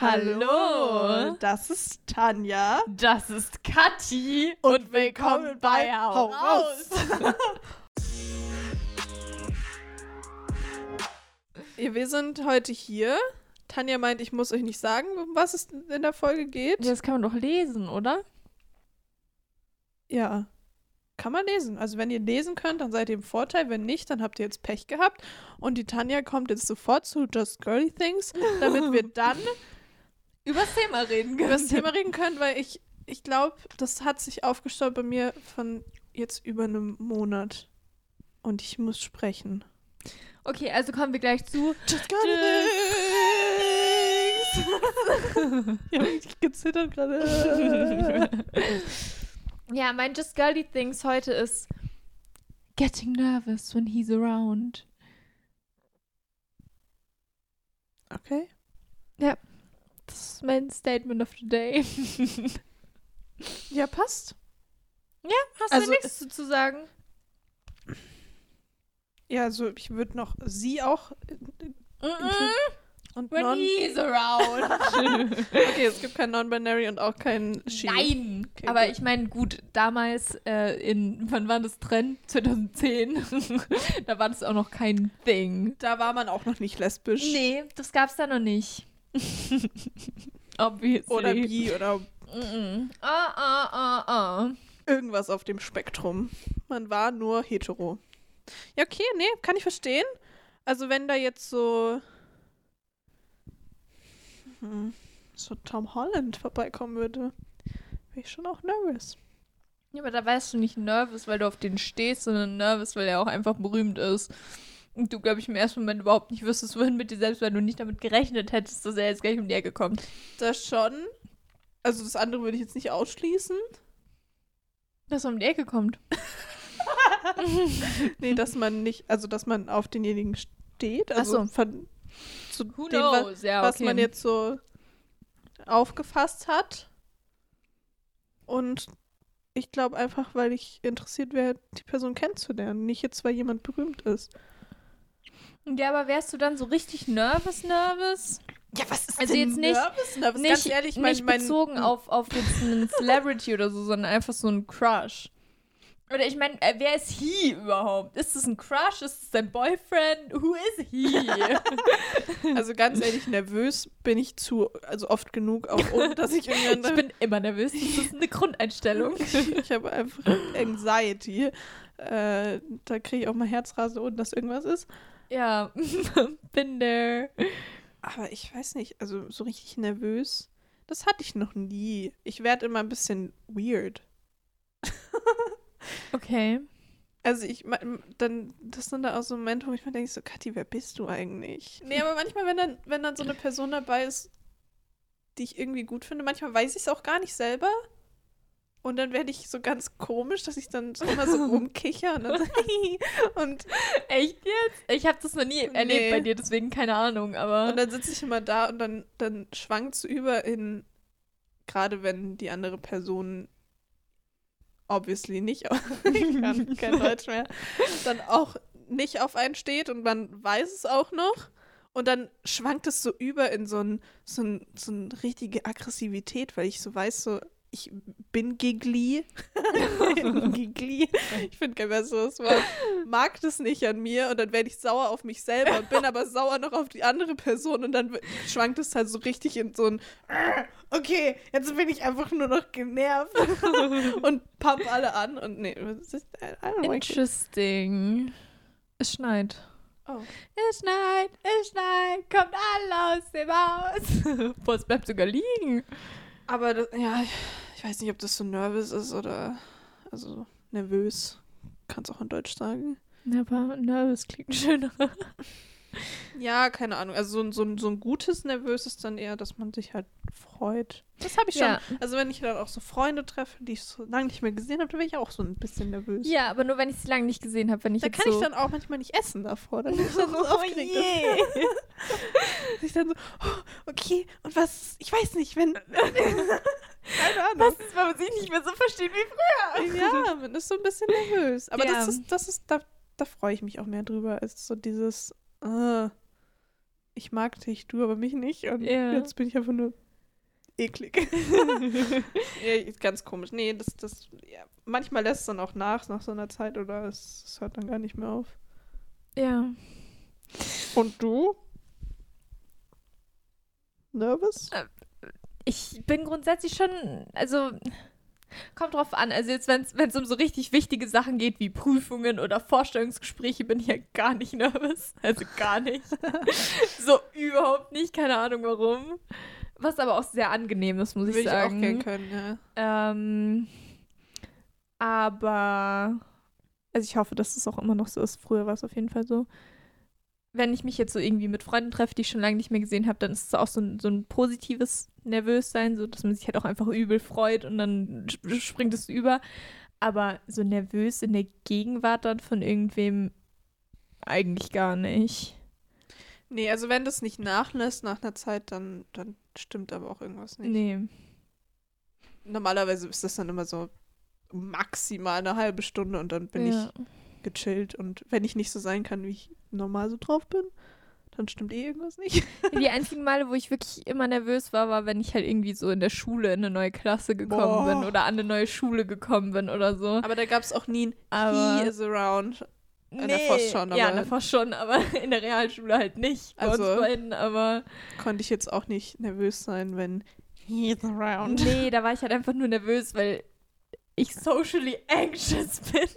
Hallo, das ist Tanja. Das ist Kathi Und willkommen bei Hau raus. Wir sind heute hier. Tanja meint, ich muss euch nicht sagen, um was es in der Folge geht. Das kann man doch lesen, oder? Ja. Kann man lesen. Also wenn ihr lesen könnt, dann seid ihr im Vorteil. Wenn nicht, dann habt ihr jetzt Pech gehabt. Und die Tanja kommt jetzt sofort zu Just Girly Things, damit wir dann Übers Thema reden über das Thema reden können, weil ich, ich glaube, das hat sich aufgestaut bei mir von jetzt über einem Monat. Und ich muss sprechen. Okay, also kommen wir gleich zu. Just Girly Things! ja, ich gezittert gerade. ja, mein Just Girly Things heute ist Getting nervous when he's around. Okay. Das ist mein Statement of the day. Ja, passt. Hast Also du nichts zu sagen? Ja, also ich würde noch sie auch und When non he's around. Okay, es gibt kein Non-Binary und auch kein She. Nein, Okay, aber gut. ich meine, gut, damals äh, in, wann war das Trend? 2010. da war das auch noch kein Thing. Da war man auch noch nicht lesbisch. Nee, das gab's da noch nicht. Obviously. Oder bi oder. Ah, ah, ah, ah. irgendwas auf dem Spektrum. Man war nur hetero. Ja, okay, nee, kann ich verstehen. Also wenn da jetzt so hm, so Tom Holland vorbeikommen würde, wäre ich schon auch nervös. Ja, aber da wärst du nicht nervös, weil du auf den stehst, sondern nervös, weil er auch einfach berühmt ist. Und du, glaube ich, im ersten Moment überhaupt nicht wüsstest, wohin mit dir selbst, weil du nicht damit gerechnet hättest, dass er jetzt gleich um die Ecke kommt. Das schon. Also das andere würde ich jetzt nicht ausschließen. Dass er um die Ecke kommt. Nee, dass man nicht, also dass man auf denjenigen steht. Also Ach so. von zu dem, wa- knows? Ja, was okay. man jetzt so aufgefasst hat. Und ich glaube einfach, weil ich interessiert wäre, die Person kennenzulernen. Nicht jetzt, weil jemand berühmt ist. Ja, aber wärst du dann so richtig nervous, nervous? Ja, was ist Also denn jetzt nicht- nervous? nervous? nicht Ganz ehrlich, mein, nicht mein, bezogen auf, auf jetzt einen Celebrity oder so, sondern einfach so ein Crush. Oder ich meine, äh, wer ist he überhaupt? Ist es ein Crush? Ist es dein Boyfriend? Who is he? Also ganz ehrlich, nervös bin ich zu, also oft genug, auch ohne dass ich ich irgendwann. bin immer nervös. Das ist eine Grundeinstellung. ich habe einfach Anxiety. Äh, da kriege ich auch mal Herzrasen, ohne dass irgendwas ist. Ja, bin there. Aber ich weiß nicht, also so richtig nervös, das hatte ich noch nie. Ich werde immer ein bisschen weird. Okay. Also ich dann, das sind da auch so Momente, wo ich mir denke, so, Kathi, wer bist du eigentlich? Nee, aber manchmal, wenn dann, wenn dann so eine Person dabei ist, die ich irgendwie gut finde, manchmal weiß ich es auch gar nicht selber. Und dann werde ich so ganz komisch, dass ich dann so immer so rumkicher und dann so, und, Echt jetzt? Ich habe das noch nie erlebt Nee. bei dir, deswegen keine Ahnung, aber. und dann sitze ich immer da und dann, dann schwankt es über in, gerade wenn die andere Person obviously nicht, ich kann kein Deutsch mehr, dann auch nicht auf einen steht und man weiß es auch noch. Und dann schwankt es so über in so ein, so ein, so eine richtige Aggressivität, weil ich so weiß, so, ich bin Gigli. Gigli. Ich finde kein besseres Wort. Mag das nicht an mir und dann werde ich sauer auf mich selber und bin aber sauer noch auf die andere Person und dann schwankt es halt so richtig in so ein Okay, jetzt bin ich einfach nur noch genervt und pump alle an und nee. Interesting. Es schneit. Oh. Es schneit, es schneit, kommt alle aus dem Haus. Boah, es bleibt sogar liegen. Aber das, ja, weiß nicht, ob das so nervös ist oder also nervös. Kannst auch in Deutsch sagen. Ja, aber nervös klingt schöner. Ja, keine Ahnung. Also so, ein- so, so ein gutes Nervös ist dann eher, dass man sich halt freut. Das habe ich schon. Ja. Also wenn ich dann auch so Freunde treffe, die ich so lange nicht mehr gesehen habe, dann bin ich auch so ein bisschen nervös. Ja, aber nur wenn ich sie lange nicht gesehen habe, wenn ich Da kann so ich dann auch manchmal nicht essen davor. Dann bin ich dann so Oh aufgeregt. je. ich dann so, oh, okay, und was, ich weiß nicht, wenn... keine Ahnung. Was ist, wenn man sich nicht mehr so versteht wie früher? Ja, man ist so ein bisschen nervös. Aber Ja. das ist, das ist, da, da freue ich mich auch mehr drüber, als so dieses, äh, ich mag dich, du aber mich nicht. Und Ja. jetzt bin ich einfach nur eklig. ja, ganz komisch. Nee, das, das, ja, manchmal lässt es dann auch nach, nach so einer Zeit, oder es, es hört dann gar nicht mehr auf. Ja. Und du? Nervous? Ich bin grundsätzlich schon, also kommt drauf an. Also jetzt, wenn es um so richtig wichtige Sachen geht, wie Prüfungen oder Vorstellungsgespräche, bin ich ja gar nicht nervös. Also gar nicht. so überhaupt nicht, keine Ahnung warum. Was aber auch sehr angenehm ist, muss Würde ich ich auch sagen. gern können, ja. Ähm, aber, also ich hoffe, dass es auch immer noch so ist. Früher war es auf jeden Fall so. Wenn ich mich jetzt so irgendwie mit Freunden treffe, die ich schon lange nicht mehr gesehen habe, dann ist es auch so ein, so ein positives Nervössein, so dass man sich halt auch einfach übel freut und dann sp- springt es über. Aber so nervös in der Gegenwart dann von irgendwem eigentlich gar nicht. Nee, also wenn das nicht nachlässt nach einer Zeit, dann, dann stimmt aber auch irgendwas nicht. Nee. Normalerweise ist das dann immer so maximal eine halbe Stunde und dann bin ja. ich gechillt. Und wenn ich nicht so sein kann, wie ich normal so drauf bin, dann stimmt eh irgendwas nicht. Die einzigen Male, wo ich wirklich immer nervös war, war, wenn ich halt irgendwie so in der Schule in eine neue Klasse gekommen Boah. bin oder an eine neue Schule gekommen bin oder so. Aber da gab es auch nie ein Aber- He is around. in der Voss schon, Ja, aber- in der Voss schon, aber in der Realschule halt nicht. Bei Also- uns beiden, aber Konnte ich jetzt auch nicht nervös sein, wenn he is around. nee, da war ich halt einfach nur nervös, weil ich socially anxious bin.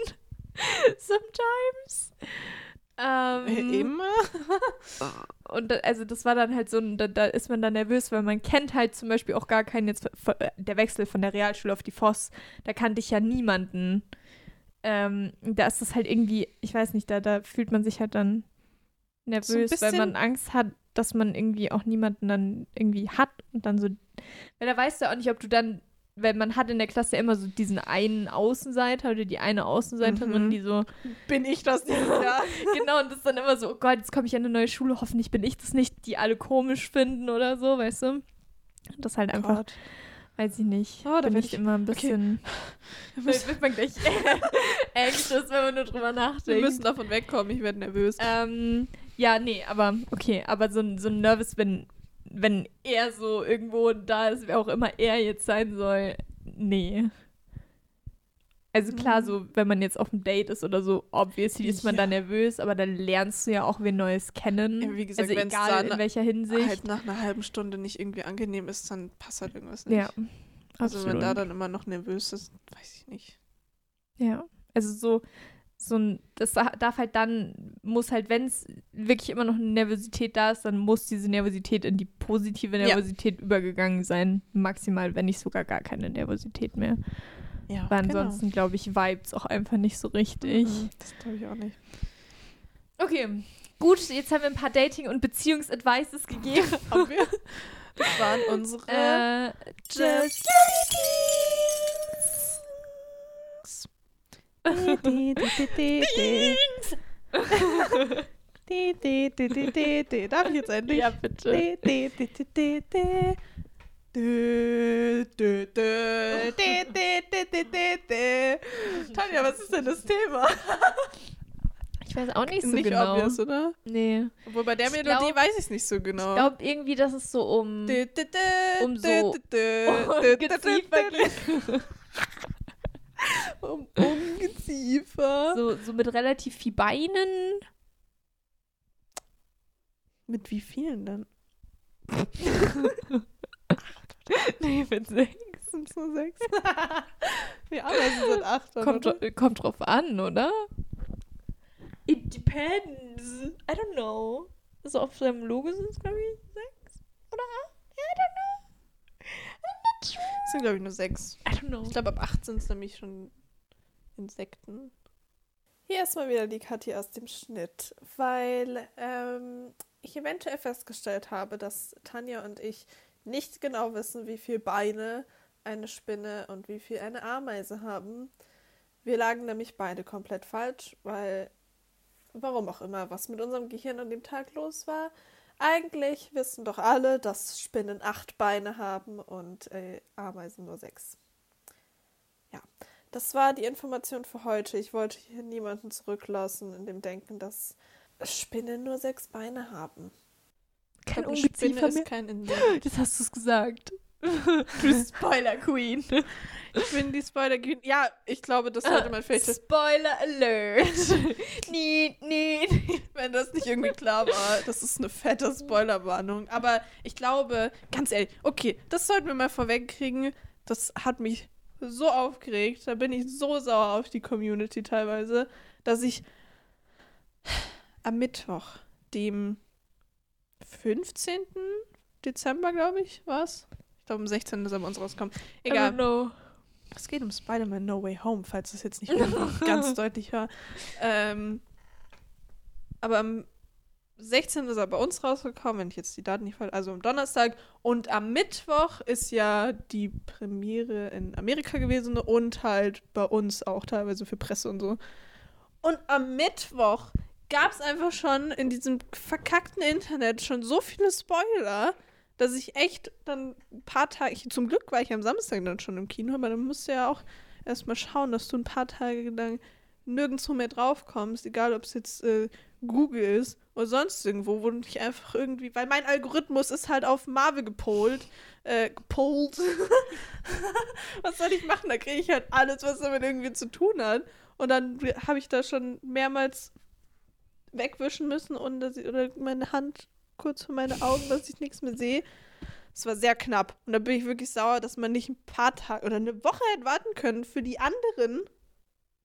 Sometimes. Ähm, Immer? Und da, also das war dann halt so, da, da ist man dann nervös, weil man kennt halt zum Beispiel auch gar keinen jetzt, der Wechsel von der Realschule auf die Voss, da kannte ich ja niemanden. Ähm, da ist das halt irgendwie, ich weiß nicht, da, da fühlt man sich halt dann nervös, weil bisschen- man Angst hat, dass man irgendwie auch niemanden dann irgendwie hat und dann so, weil da weißt du auch nicht, ob du dann, weil man hat in der Klasse immer so diesen einen Außenseiter oder die eine Außenseiterin, Mhm. die so, Bin ich das dieses Jahr? genau, und das ist dann immer so, oh Gott, jetzt komme ich an eine neue Schule, hoffentlich bin ich das nicht, die alle komisch finden oder so, weißt du? Das halt einfach, Gott. weiß ich nicht, Oh, da bin ich ich- immer ein bisschen, Wir da müssen, wird man gleich anxious, wenn man nur drüber wir nachdenkt. müssen davon wegkommen, ich werde nervös. Ähm, ja, nee, aber okay, aber so, ein- so ein Nervous, wenn, er so irgendwo da ist, wer auch immer er jetzt sein soll, nee. Also klar, Mhm. so, wenn man jetzt auf einem Date ist oder so, obviously ist man Ja. da nervös, aber dann lernst du ja auch wen Neues kennen. Wie gesagt, also egal in welcher Hinsicht. halt nach einer halben Stunde nicht irgendwie angenehm ist, dann passt halt irgendwas nicht. ja, Also absolut. wenn da dann immer noch nervös ist, weiß ich nicht. Ja, also so, so ein, das da- darf halt dann, muss halt, wenn es wirklich immer noch eine Nervosität da ist, dann muss diese Nervosität in die positive Ja. Nervosität übergegangen sein. Maximal, wenn nicht sogar gar keine Nervosität mehr. Ja, Weil ansonsten, glaube ich, vibes auch einfach nicht so richtig. Das glaube ich auch nicht. Okay, gut, jetzt haben wir ein paar Dating- und Beziehungsadvices gegeben. Haben wir? Das waren unsere äh, just Darf ich jetzt endlich? Ja, bitte. Tanja, was ist denn das Thema? Ich weiß auch nicht so nicht genau. Obvious, oder? Nee. Obwohl bei der ich Melodie glaub, weiß ich es nicht so genau. Ich glaube irgendwie, dass es so um. um so. Oh, Um Ungeziefer. so, so mit relativ viel Beinen. Mit wie vielen denn? Nee, mit sechs. Sind es nur sechs? Wir Ameisen sind acht. Kommt, oder? dra- kommt drauf an, oder? It depends. I don't know. Also auf seinem Logo sind es, glaube ich, sechs oder acht. I don't know. I'm not sure. Es sind, glaube ich, nur sechs. I don't know. Ich glaube, ab 8 sind es nämlich schon Insekten. Hier ist mal wieder die Kathi aus dem Schnitt, weil ähm, ich eventuell festgestellt habe, dass Tanja und ich nicht genau wissen, wie viele Beine eine Spinne und wie viel eine Ameise haben. Wir lagen nämlich beide komplett falsch, weil, warum auch immer, was mit unserem Gehirn an dem Tag los war. Eigentlich wissen doch alle, dass Spinnen acht Beine haben und äh, Ameisen nur sechs. Ja, das war die Information für heute. Ich wollte hier niemanden zurücklassen in dem Denken, dass Spinnen nur sechs Beine haben. kein Ungeziefer ist mehr. kein. Das hast du es gesagt. Du Spoiler Queen. Ich bin die Spoiler Queen. Ja, ich glaube, das sollte man vielleicht, Spoiler Alert. nee, nee. wenn das nicht irgendwie klar war. Das ist eine fette Spoilerwarnung. Aber ich glaube, ganz ehrlich, okay, das sollten wir mal vorwegkriegen. Das hat mich so aufgeregt. Da bin ich so sauer auf die Community teilweise, dass ich am Mittwoch, dem 15. Dezember, glaube ich, war es. Glaube, am 16. ist er bei uns rausgekommen. I don't Egal. know. Es geht um Spider-Man No Way Home, falls das jetzt nicht ganz deutlich war. Ähm, aber am 16. ist er bei uns rausgekommen, wenn ich jetzt die Daten nicht falsch, also am Donnerstag. Und am Mittwoch ist ja die Premiere in Amerika gewesen und halt bei uns auch teilweise für Presse und so. Und am Mittwoch gab es einfach schon in diesem verkackten Internet schon so viele Spoiler, dass ich echt dann ein paar Tage, ich, zum Glück war ich am Samstag dann schon im Kino, aber dann musst du ja auch erstmal schauen, dass du ein paar Tage lang nirgendwo mehr draufkommst, egal ob es jetzt äh, Google ist oder sonst irgendwo, wo du dich einfach irgendwie, weil mein Algorithmus ist halt auf Marvel gepolt, äh, gepolt. was soll ich machen? Da kriege ich halt alles, was damit irgendwie zu tun hat. Und dann habe ich da schon mehrmals wegwischen müssen und dass ich, oder meine Hand kurz vor meine Augen, dass ich nichts mehr sehe. Es war sehr knapp. Und da bin ich wirklich sauer, dass man nicht ein paar Tage oder eine Woche hätte warten können für die anderen,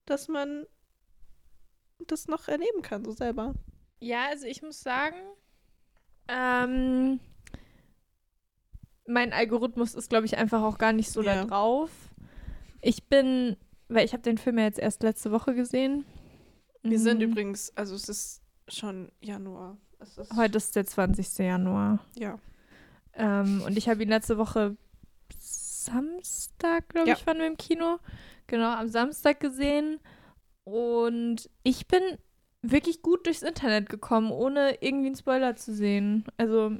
dass man das noch erleben kann, so selber. Ja, also ich muss sagen, ähm, mein Algorithmus ist, glaube ich, einfach auch gar nicht so Ja. da drauf. Ich bin, weil ich habe den Film ja jetzt erst letzte Woche gesehen. Wir sind Mhm. übrigens, also es ist schon Januar. Ist, Heute ist der 20. Januar. ja. Ähm, und ich habe ihn letzte Woche Samstag, glaube Ja. ich, waren wir im Kino. Genau, am Samstag gesehen. Und ich bin wirklich gut durchs Internet gekommen, ohne irgendwie einen Spoiler zu sehen. Also.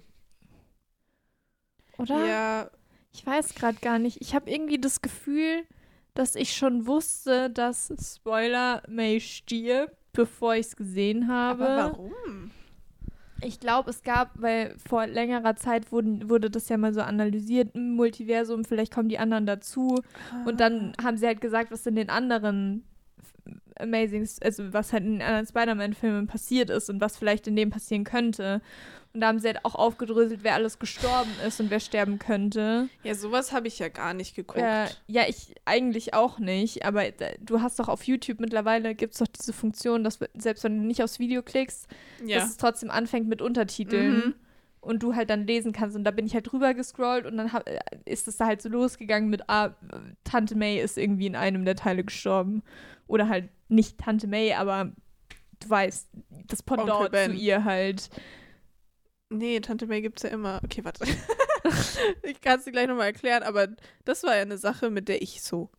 Oder? Ja, Ich weiß gerade gar nicht. Ich habe irgendwie das Gefühl, dass ich schon wusste, dass Spoiler May stirbt, bevor ich es gesehen habe. aber warum? Ich glaube, es gab, weil vor längerer Zeit wurden, wurde das ja mal so analysiert, im Multiversum, vielleicht kommen die anderen dazu. Und dann haben sie halt gesagt, was in den anderen Amazing, also was halt in den anderen Spider-Man-Filmen passiert ist und was vielleicht in dem passieren könnte. Und da haben sie halt auch aufgedröselt, wer alles gestorben ist und wer sterben könnte. Ja, sowas habe ich ja gar nicht geguckt. Äh, ja, ich eigentlich auch nicht, aber du hast doch auf YouTube mittlerweile, gibt es doch diese Funktion, dass selbst wenn du nicht aufs Video klickst, ja. dass es trotzdem anfängt mit Untertiteln Mhm. und du halt dann lesen kannst. Und da bin ich halt drüber gescrollt und dann hab, äh, ist es da halt so losgegangen mit, ah, Tante May ist irgendwie in einem der Teile gestorben. Oder halt nicht Tante May, aber du weißt, das Pendant zu ihr halt. Nee, Tante May gibt's ja immer. Okay, warte. ich kann es dir gleich nochmal erklären, aber das war ja eine Sache, mit der ich so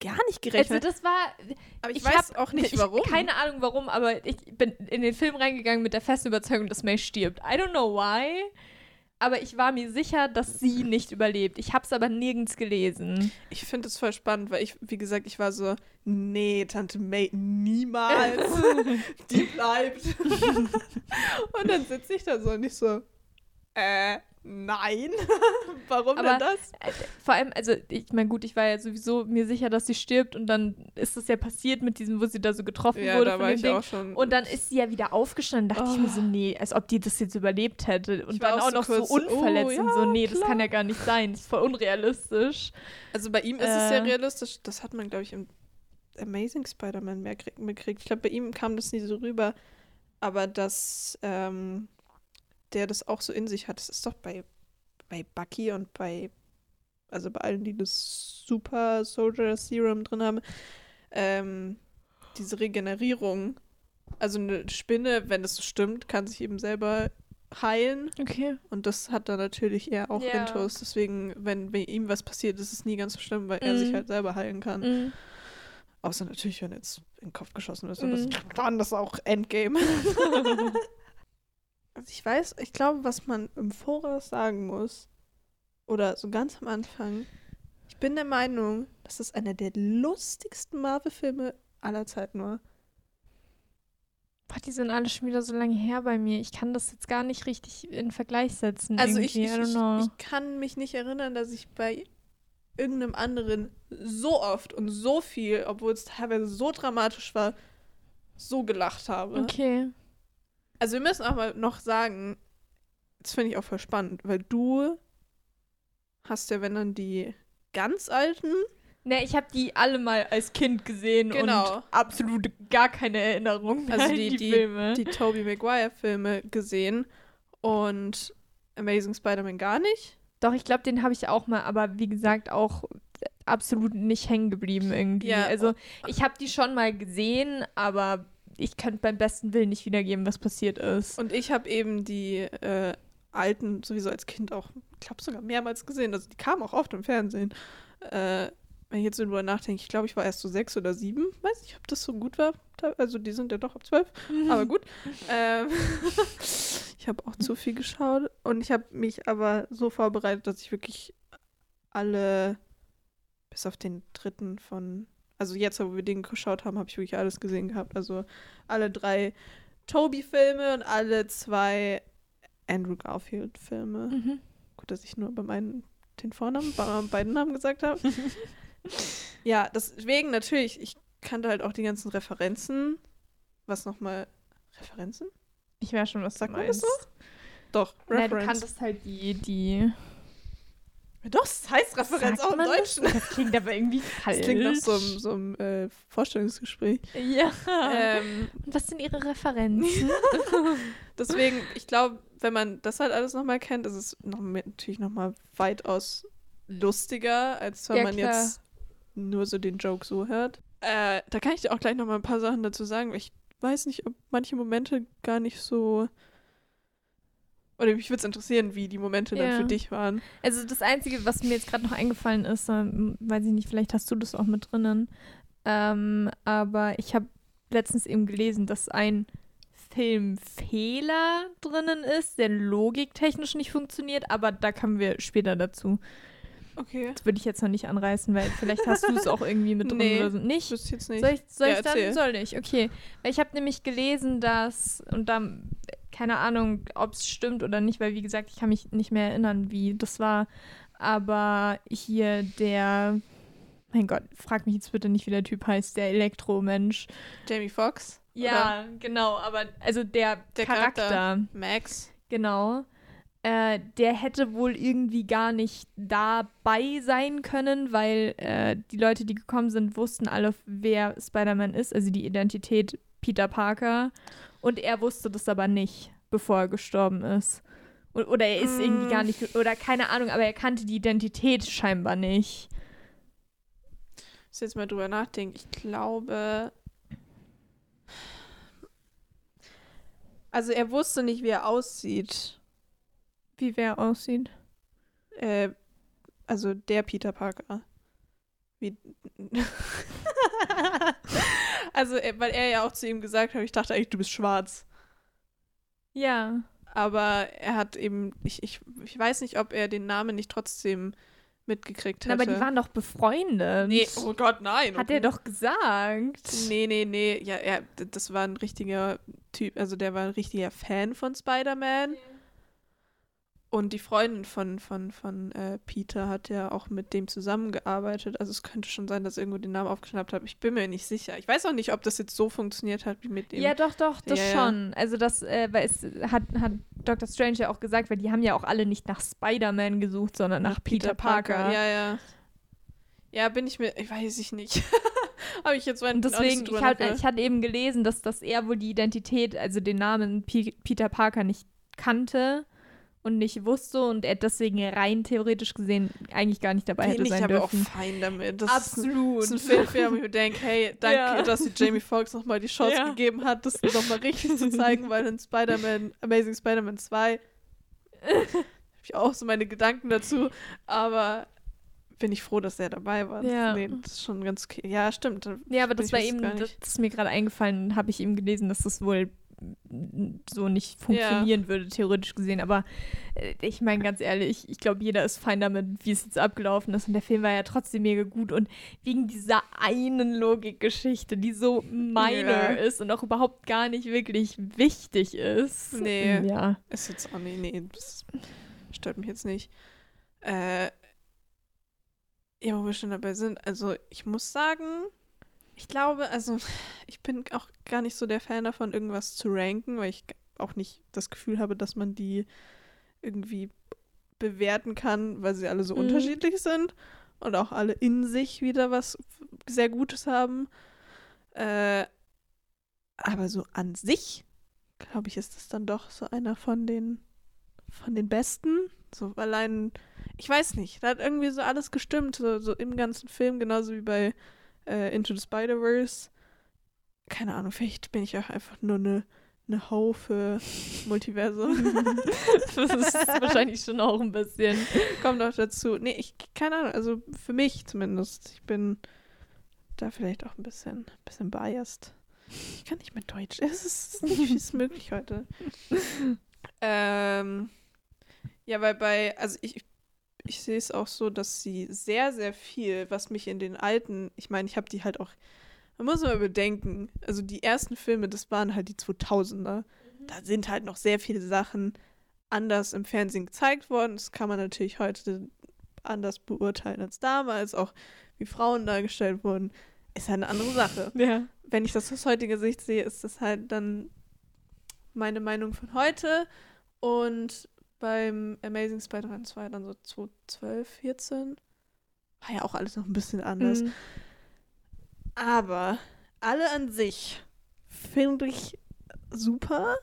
gar nicht Also gerechnet das war, Aber ich, ich weiß hab- auch nicht, ich, warum. Keine Ahnung warum, aber ich bin in den Film reingegangen mit der festen Überzeugung, dass May stirbt. I don't know why. Aber ich war mir sicher, dass sie nicht überlebt. Ich habe es aber nirgends gelesen. Ich finde es voll spannend, weil ich, wie gesagt, ich war so, nee, Tante May, niemals. Die bleibt. und dann sitze ich da so und ich so, äh, nein. Warum Aber- denn das? Äh, Vor allem, also ich meine, gut, ich war ja sowieso mir sicher, dass sie stirbt und dann ist das ja passiert mit diesem, wo sie da so getroffen Ja, wurde da von war dem ich Ding. auch schon. Und dann ist sie ja wieder aufgestanden. dachte ich mir so, nee, als ob die das jetzt überlebt hätte. Und dann auch auch so noch kurz, so unverletzt oh, und so, ja, nee, das klar. kann ja gar nicht sein. Das ist voll unrealistisch. Also bei ihm ist es ja Äh. realistisch. Das hat man, glaube ich, im Amazing Spider-Man mehr krieg- mitgekriegt. Ich glaube, bei ihm kam das nie so rüber. Aber dass ähm, der das auch so in sich hat, das ist doch bei, bei Bucky und bei, also bei allen, die das Super Soldier Serum drin haben, ähm, diese Regenerierung. Also eine Spinne, wenn es so stimmt, kann sich eben selber heilen. Okay. Und das hat dann natürlich er auch Ja. Intus. Deswegen, wenn bei ihm was passiert, ist es nie ganz so schlimm, weil er sich Mhm. halt selber heilen kann. Mhm. Außer natürlich, wenn jetzt in den Kopf geschossen ist. Und das, dann ist auch Endgame. also ich weiß, ich glaube, was man im Voraus sagen muss, oder so ganz am Anfang, ich bin der Meinung, dass es einer der lustigsten Marvel-Filme aller Zeiten war. Boah, die sind alle schon wieder so lange her bei mir. Ich kann das jetzt gar nicht richtig in Vergleich setzen. Also ich, ich, ich kann mich nicht erinnern, dass ich bei irgendeinem anderen so oft und so viel, obwohl es teilweise so dramatisch war, so gelacht habe. okay. Also wir müssen auch mal noch sagen, das finde ich auch voll spannend, weil du hast ja, wenn dann die ganz alten, Ne, ich habe die alle mal als Kind gesehen Genau. und absolut gar keine Erinnerung mehr Also die- die, die- Filme. die Tobey Maguire Filme gesehen und Amazing Spider-Man gar nicht. Doch, ich glaube, den habe ich auch mal, aber wie gesagt, auch absolut nicht hängen geblieben irgendwie. Ja. Also, ich habe die schon mal gesehen, aber ich könnte beim besten Willen nicht wiedergeben, was passiert ist. Und ich habe eben die äh, alten sowieso als Kind auch, ich glaube sogar mehrmals gesehen. Also die kamen auch oft im Fernsehen. Äh, wenn ich jetzt so drüber nachdenke, ich glaube, ich war erst so sechs oder sieben. Weiß nicht, ob das so gut war. Also die sind ja doch ab zwölf. Aber gut. ähm, ich habe auch zu viel geschaut. Und ich habe mich aber so vorbereitet, dass ich wirklich alle, bis auf den dritten von, also jetzt, wo wir den geschaut haben, habe ich wirklich alles gesehen gehabt. Also alle drei Toby-Filme und alle zwei Andrew Garfield-Filme. Mhm. Gut, dass ich nur bei meinen den Vornamen, bei beiden Namen gesagt habe. ja, deswegen natürlich, ich kannte halt auch die ganzen Referenzen. Was nochmal? Referenzen? Ich weiß schon, was Sagt du man das. Doch, Nein, du kanntest halt die, die Doch, das heißt Referenz Sagt auch im man das? Deutschen. Das klingt aber irgendwie falsch. Das klingt nach so einem, so einem äh, Vorstellungsgespräch. Ja. ähm, Und was sind ihre Referenzen? deswegen, ich glaube, wenn man das halt alles nochmal kennt, ist es noch, natürlich nochmal weitaus lustiger, als wenn Ja, man klar. jetzt nur so den Joke so hört. Äh, da kann ich dir auch gleich nochmal ein paar Sachen dazu sagen. Ich weiß nicht, ob manche Momente gar nicht so. Oder mich würde es interessieren, wie die Momente dann Ja. für dich waren. Also das Einzige, was mir jetzt gerade noch eingefallen ist, ähm, weiß ich nicht, vielleicht hast du das auch mit drinnen, ähm, aber ich habe letztens eben gelesen, dass ein Filmfehler drinnen ist, der logiktechnisch nicht funktioniert, aber da kommen wir später dazu. Okay. Das würde ich jetzt noch nicht anreißen, weil vielleicht hast du es auch irgendwie mit drin Nee, oder so. Nicht? Ich wüsste jetzt nicht. Soll ich, soll Ja, ich dann? Soll ich, okay. Weil ich habe nämlich gelesen, dass, und dann, keine Ahnung, ob es stimmt oder nicht, weil wie gesagt, ich kann mich nicht mehr erinnern, wie das war. Aber hier der, mein Gott, frag mich jetzt bitte nicht, wie der Typ heißt, der Elektromensch. Jamie Foxx? Ja, genau, aber also der, Der Charakter, Charakter. Max. genau. Äh, der hätte wohl irgendwie gar nicht dabei sein können, weil äh, die Leute, die gekommen sind, wussten alle, wer Spider-Man ist, also die Identität Peter Parker. Und er wusste das aber nicht, bevor er gestorben ist. Oder er ist irgendwie Mm. gar nicht, oder keine Ahnung, aber er kannte die Identität scheinbar nicht. Ich muss jetzt mal drüber nachdenken. Ich glaube. Also er wusste nicht, wie er aussieht. Wie wer aussieht. Äh, also der Peter Parker. Wie. also, weil er ja auch zu ihm gesagt hat, ich dachte eigentlich, du bist schwarz. Ja. Aber er hat eben, ich, ich, ich weiß nicht, ob er den Namen nicht trotzdem mitgekriegt hätte. Aber die waren doch befreundet. Nee, oh Gott, nein. Hat er doch gesagt. Nee, nee, nee. Ja, er, d- das war ein richtiger Typ, also der war ein richtiger Fan von Spider-Man. Und die Freundin von, von, von äh, Peter hat ja auch mit dem zusammengearbeitet. Also es könnte schon sein, dass er irgendwo den Namen aufgeschnappt hat. Ich bin mir nicht sicher. Ich weiß auch nicht, ob das jetzt so funktioniert hat wie mit dem. Ja, doch, doch, das Ja, ja. schon. Also das, äh, weil es hat, hat Dr. Strange ja auch gesagt, weil die haben ja auch alle nicht nach Spider-Man gesucht, sondern nach, Peter, Parker. Ja, ja. Ja, bin ich mir, ich weiß ich nicht. Habe ich jetzt meinen deswegen, ich, hab, ich hatte eben gelesen, dass, dass er wohl die Identität, also den Namen P Peter Parker nicht kannte und nicht wusste und er deswegen rein theoretisch gesehen eigentlich gar nicht dabei bin hätte ich sein dürfen. auch fein damit. Das Absolut. Ist ein, das ist ein Filmfehler, wo ich mir denke, hey, danke, Ja. dass dir Jamie Foxx nochmal die Chance Ja. gegeben hat, das nochmal richtig zu zeigen, weil in Spider-Man, Amazing Spider-Man 2 habe ich auch so meine Gedanken dazu, aber bin ich froh, dass er dabei war. Ja. Nee, das ist schon ganz okay. Ja, stimmt. Ja, aber das ich war eben, das ist mir gerade eingefallen, habe ich eben gelesen, dass das wohl so nicht funktionieren ja. würde, theoretisch gesehen. Aber äh, ich meine ganz ehrlich, ich glaube, jeder ist fein damit, wie es jetzt abgelaufen ist. Und der Film war ja trotzdem mega gut. Und wegen dieser einen Logikgeschichte, die so minor ja. ist und auch überhaupt gar nicht wirklich wichtig ist. Nee. Ja. Ist jetzt auch nicht, nee, das stört mich jetzt nicht. Äh, ja, wo wir schon dabei sind. Also, ich muss sagen, ich glaube, also, ich bin auch gar nicht so der Fan davon, irgendwas zu ranken, weil ich auch nicht das Gefühl habe, dass man die irgendwie bewerten kann, weil sie alle so mhm. unterschiedlich sind und auch alle in sich wieder was sehr Gutes haben. Äh, aber so an sich, glaube ich, ist das dann doch so einer von den von den besten. So allein, ich weiß nicht, da hat irgendwie so alles gestimmt, so, so im ganzen Film, genauso wie bei äh, Into the Spider-Verse. Keine Ahnung, vielleicht bin ich auch einfach nur eine eine Ho für Multiversum. das ist wahrscheinlich schon auch ein bisschen. Kommt auch dazu. Nee, ich, keine Ahnung, also für mich zumindest. Ich bin da vielleicht auch ein bisschen, bisschen biased. Ich kann nicht mehr Deutsch. Es ist nicht viel möglich heute. ähm, ja, weil bei, also ich, ich sehe es auch so, dass sie sehr, sehr viel, was mich in den alten, ich meine, ich habe die halt auch, man muss mal bedenken, also die ersten Filme, das waren halt die 2000er. Mhm. Da sind halt noch sehr viele Sachen anders im Fernsehen gezeigt worden. Das kann man natürlich heute anders beurteilen als damals. Auch wie Frauen dargestellt wurden, ist halt eine andere Sache. Ja. Wenn ich das aus heutiger Sicht sehe, ist das halt dann meine Meinung von heute. Und beim Amazing Spider-Man 2 dann so 2012, 14. War ja auch alles noch ein bisschen anders. Mhm. Aber alle an sich finde ich super.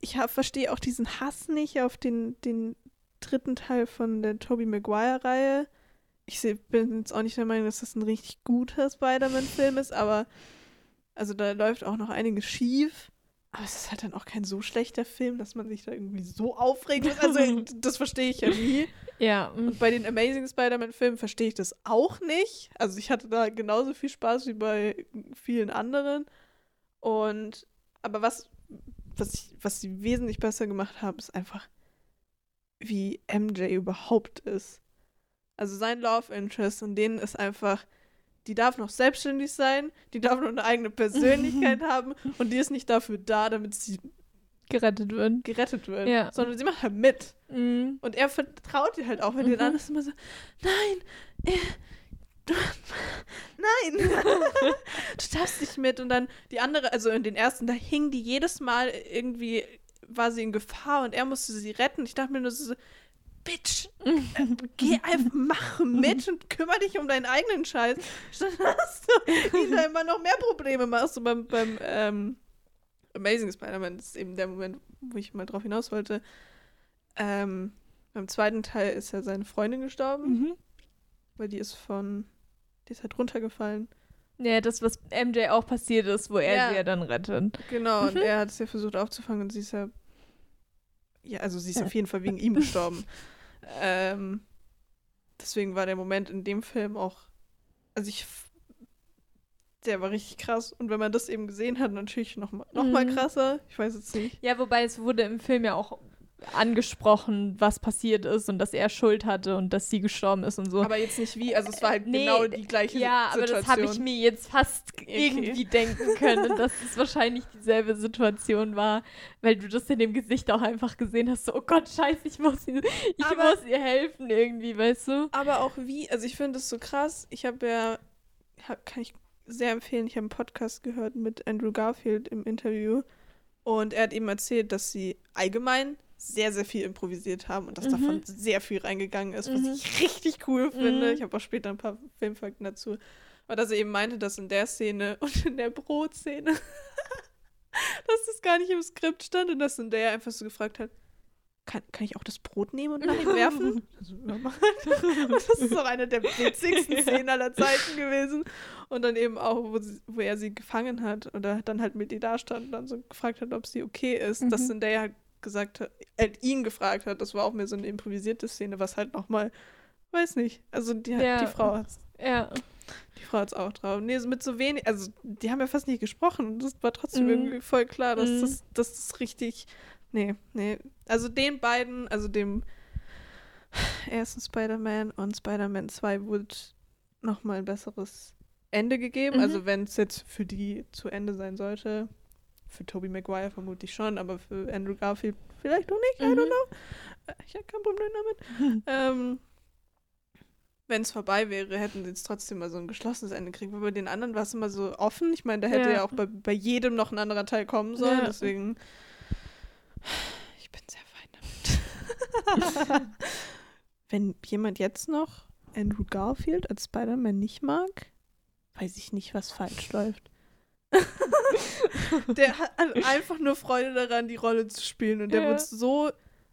Ich verstehe auch diesen Hass nicht auf den, den dritten Teil von der Tobey Maguire-Reihe. Ich seh, bin jetzt auch nicht der Meinung, dass das ein richtig guter Spider-Man-Film ist, aber also da läuft auch noch einiges schief. Aber es ist halt dann auch kein so schlechter Film, dass man sich da irgendwie so aufregt. Also, das verstehe ich ja nie. Ja. Und bei den Amazing Spider-Man-Filmen verstehe ich das auch nicht. Also, ich hatte da genauso viel Spaß wie bei vielen anderen. Und, aber was, was, ich, was sie wesentlich besser gemacht haben, ist einfach, wie MJ überhaupt ist. Also, sein Love Interest und denen ist einfach die darf noch selbstständig sein, die darf noch eine eigene Persönlichkeit haben und die ist nicht dafür da, damit sie gerettet wird. Gerettet wird. Ja. Sondern sie macht halt mit. Mhm. Und er vertraut ihr halt auch, wenn mhm. den anderen immer so, nein, äh, nein, du darfst nicht mit. Und dann die andere, also in den ersten, da hing die jedes Mal irgendwie, war sie in Gefahr und er musste sie retten. Ich dachte mir nur so, Bitch, geh einfach, mach mit und kümmere dich um deinen eigenen Scheiß. Statt dass du ihn da immer noch mehr Probleme machst. Und beim, beim ähm, Amazing Spider-Man, das ist eben der Moment, wo ich mal drauf hinaus wollte. Ähm, beim zweiten Teil ist ja seine Freundin gestorben. Mhm. Weil die ist von, die ist halt runtergefallen. Ja, das, was MJ auch passiert ist, wo er ja. sie ja dann rettet. Genau, und mhm. er hat es ja versucht aufzufangen und sie ist ja ja, also sie ist auf jeden Fall wegen ihm gestorben. Ähm, deswegen war der Moment in dem Film auch, also ich, der war richtig krass. Und wenn man das eben gesehen hat, natürlich noch mal, noch mal mhm. krasser. Ich weiß jetzt nicht. Ja, wobei es wurde im Film ja auch angesprochen, was passiert ist und dass er Schuld hatte und dass sie gestorben ist und so. Aber jetzt nicht wie, also es war halt nee, genau die gleiche ja, Situation. Ja, aber das habe ich mir jetzt fast okay. irgendwie denken können, dass es wahrscheinlich dieselbe Situation war, weil du das in dem Gesicht auch einfach gesehen hast, so, oh Gott, scheiße, ich muss, ihr, ich aber, muss ihr helfen irgendwie, weißt du? Aber auch wie, also ich finde es so krass, ich habe ja, hab, kann ich sehr empfehlen, ich habe einen Podcast gehört mit Andrew Garfield im Interview und er hat eben erzählt, dass sie allgemein sehr, sehr viel improvisiert haben und dass mhm. davon sehr viel reingegangen ist, was mhm. ich richtig cool finde. Mhm. Ich habe auch später ein paar Filmfakten dazu. Aber dass er eben meinte, dass in der Szene und in der Brotszene, dass das gar nicht im Skript stand und dass in der einfach so gefragt hat, kann, kann ich auch das Brot nehmen und nach ihm werfen? Also, und das ist auch eine der witzigsten Szenen aller Zeiten gewesen. Und dann eben auch, wo, sie, wo er sie gefangen hat oder dann halt mit ihr da stand und dann so gefragt hat, ob sie okay ist, mhm. dass in der halt gesagt hat, äh, ihn gefragt hat, das war auch mehr so eine improvisierte Szene, was halt nochmal, weiß nicht, also die, ja. die Frau hat Ja. Die Frau hat's auch drauf. Nee, mit so wenig, also die haben ja fast nicht gesprochen. Das war trotzdem Mhm. irgendwie voll klar, dass Mhm. das, dass das richtig. Nee, nee. Also den beiden, also dem ersten Spider-Man und Spider-Man 2 wurde nochmal ein besseres Ende gegeben. Mhm. Also wenn es jetzt für die zu Ende sein sollte. Für Tobey Maguire vermutlich schon, aber für Andrew Garfield vielleicht auch nicht. I Mhm. don't know. Äh, Ich habe kein Problem damit. Ähm, wenn es vorbei wäre, hätten sie jetzt trotzdem mal so ein geschlossenes Ende kriegen. Weil bei den anderen war es immer so offen. Ich meine, da hätte Ja. ja, auch bei, bei jedem noch ein anderer Teil kommen sollen. Ja. Deswegen, ich bin sehr fein damit. wenn jemand jetzt noch Andrew Garfield als Spider-Man nicht mag, weiß ich nicht, was falsch läuft. der hat einfach nur Freude daran, die Rolle zu spielen. Und der Ja. wird so,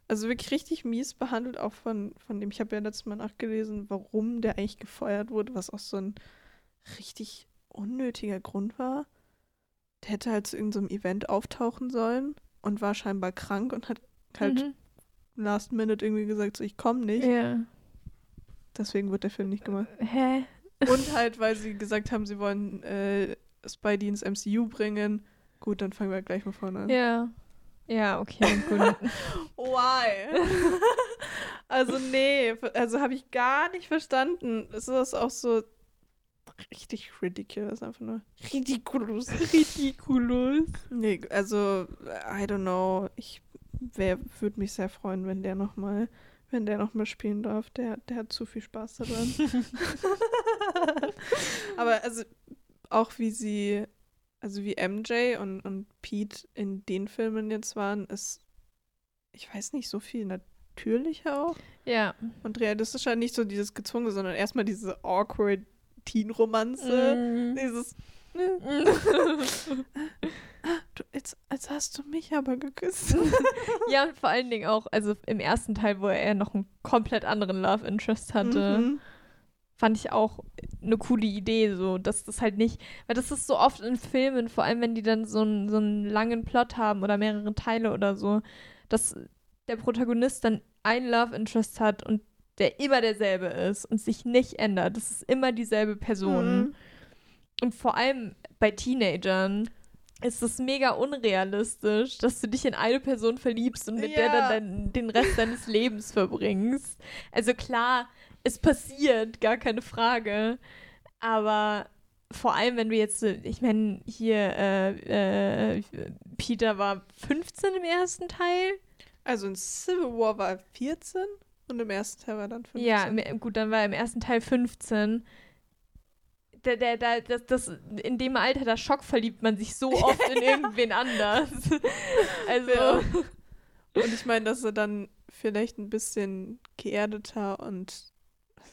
also wirklich richtig mies behandelt, auch von, von dem, ich habe ja letztes Mal nachgelesen, warum der eigentlich gefeuert wurde, was auch so ein richtig unnötiger Grund war. Der hätte halt zu irgendeinem Event auftauchen sollen und war scheinbar krank und hat halt Mhm. last minute irgendwie gesagt, so ich komme nicht. Ja. Deswegen wird der Film nicht gemacht. Hä? Und halt, weil sie gesagt haben, sie wollen äh, Spidey ins MCU bringen. Gut, dann fangen wir gleich mal vorne an. Ja. Ja, okay, gut. Why? also nee, also habe ich gar nicht verstanden. Es ist auch so richtig ridiculous, einfach nur. Ridiculous. Ridiculous. Nee, also I don't know. Ich würde mich sehr freuen, wenn der noch mal, wenn der noch mal spielen darf. Der, der hat zu viel Spaß daran. Aber also auch wie sie, also wie MJ und, und Pete in den Filmen jetzt waren, ist, ich weiß nicht, so viel natürlicher auch Ja. und realistischer. Nicht so dieses gezwungene, sondern erstmal diese awkward Teen-Romanze. Mhm. Dieses, ne, du, jetzt, jetzt hast du mich aber geküsst. ja, und vor allen Dingen auch, also im ersten Teil, wo er noch einen komplett anderen Love Interest hatte, Mhm. Fand ich auch eine coole Idee, so, dass das halt nicht, weil das ist so oft in Filmen, vor allem wenn die dann so einen, so einen langen Plot haben oder mehrere Teile oder so, dass der Protagonist dann ein Love Interest hat und der immer derselbe ist und sich nicht ändert. Das ist immer dieselbe Person. Mhm. Und vor allem bei Teenagern ist es mega unrealistisch, dass du dich in eine Person verliebst und mit der Ja. dann dein, den Rest deines Lebens verbringst. Also klar, es passiert, gar keine Frage. Aber vor allem, wenn du jetzt, ich meine, hier, äh, äh, Peter war 15 im ersten Teil. Also in Civil War war er 14 und im ersten Teil war er dann 15. Ja, gut, dann war er im ersten Teil 15. Der, der, der, das, das, in dem Alter, da Schock verliebt man sich so oft in irgendwen anders. Also, Ja. Und ich meine, dass er dann vielleicht ein bisschen geerdeter und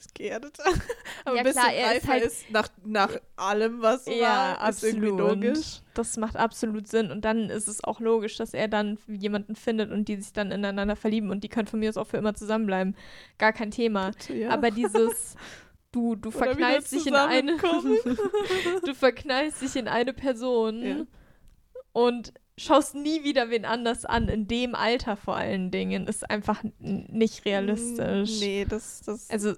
ist geerdeter? Aber Ja, ein bisschen klar, er ist halt- ist nach, nach allem, was ja, war. Ist irgendwie absolut. logisch. Das macht absolut Sinn. Und dann ist es auch logisch, dass er dann jemanden findet und die sich dann ineinander verlieben und die können von mir aus auch für immer zusammenbleiben. Gar kein Thema. Ja. Aber dieses, du, du verknallst dich in eine. du verknallst dich in eine Person Ja. und schaust nie wieder wen anders an, in dem Alter vor allen Dingen, ist einfach nicht realistisch. Nee, das, das, Also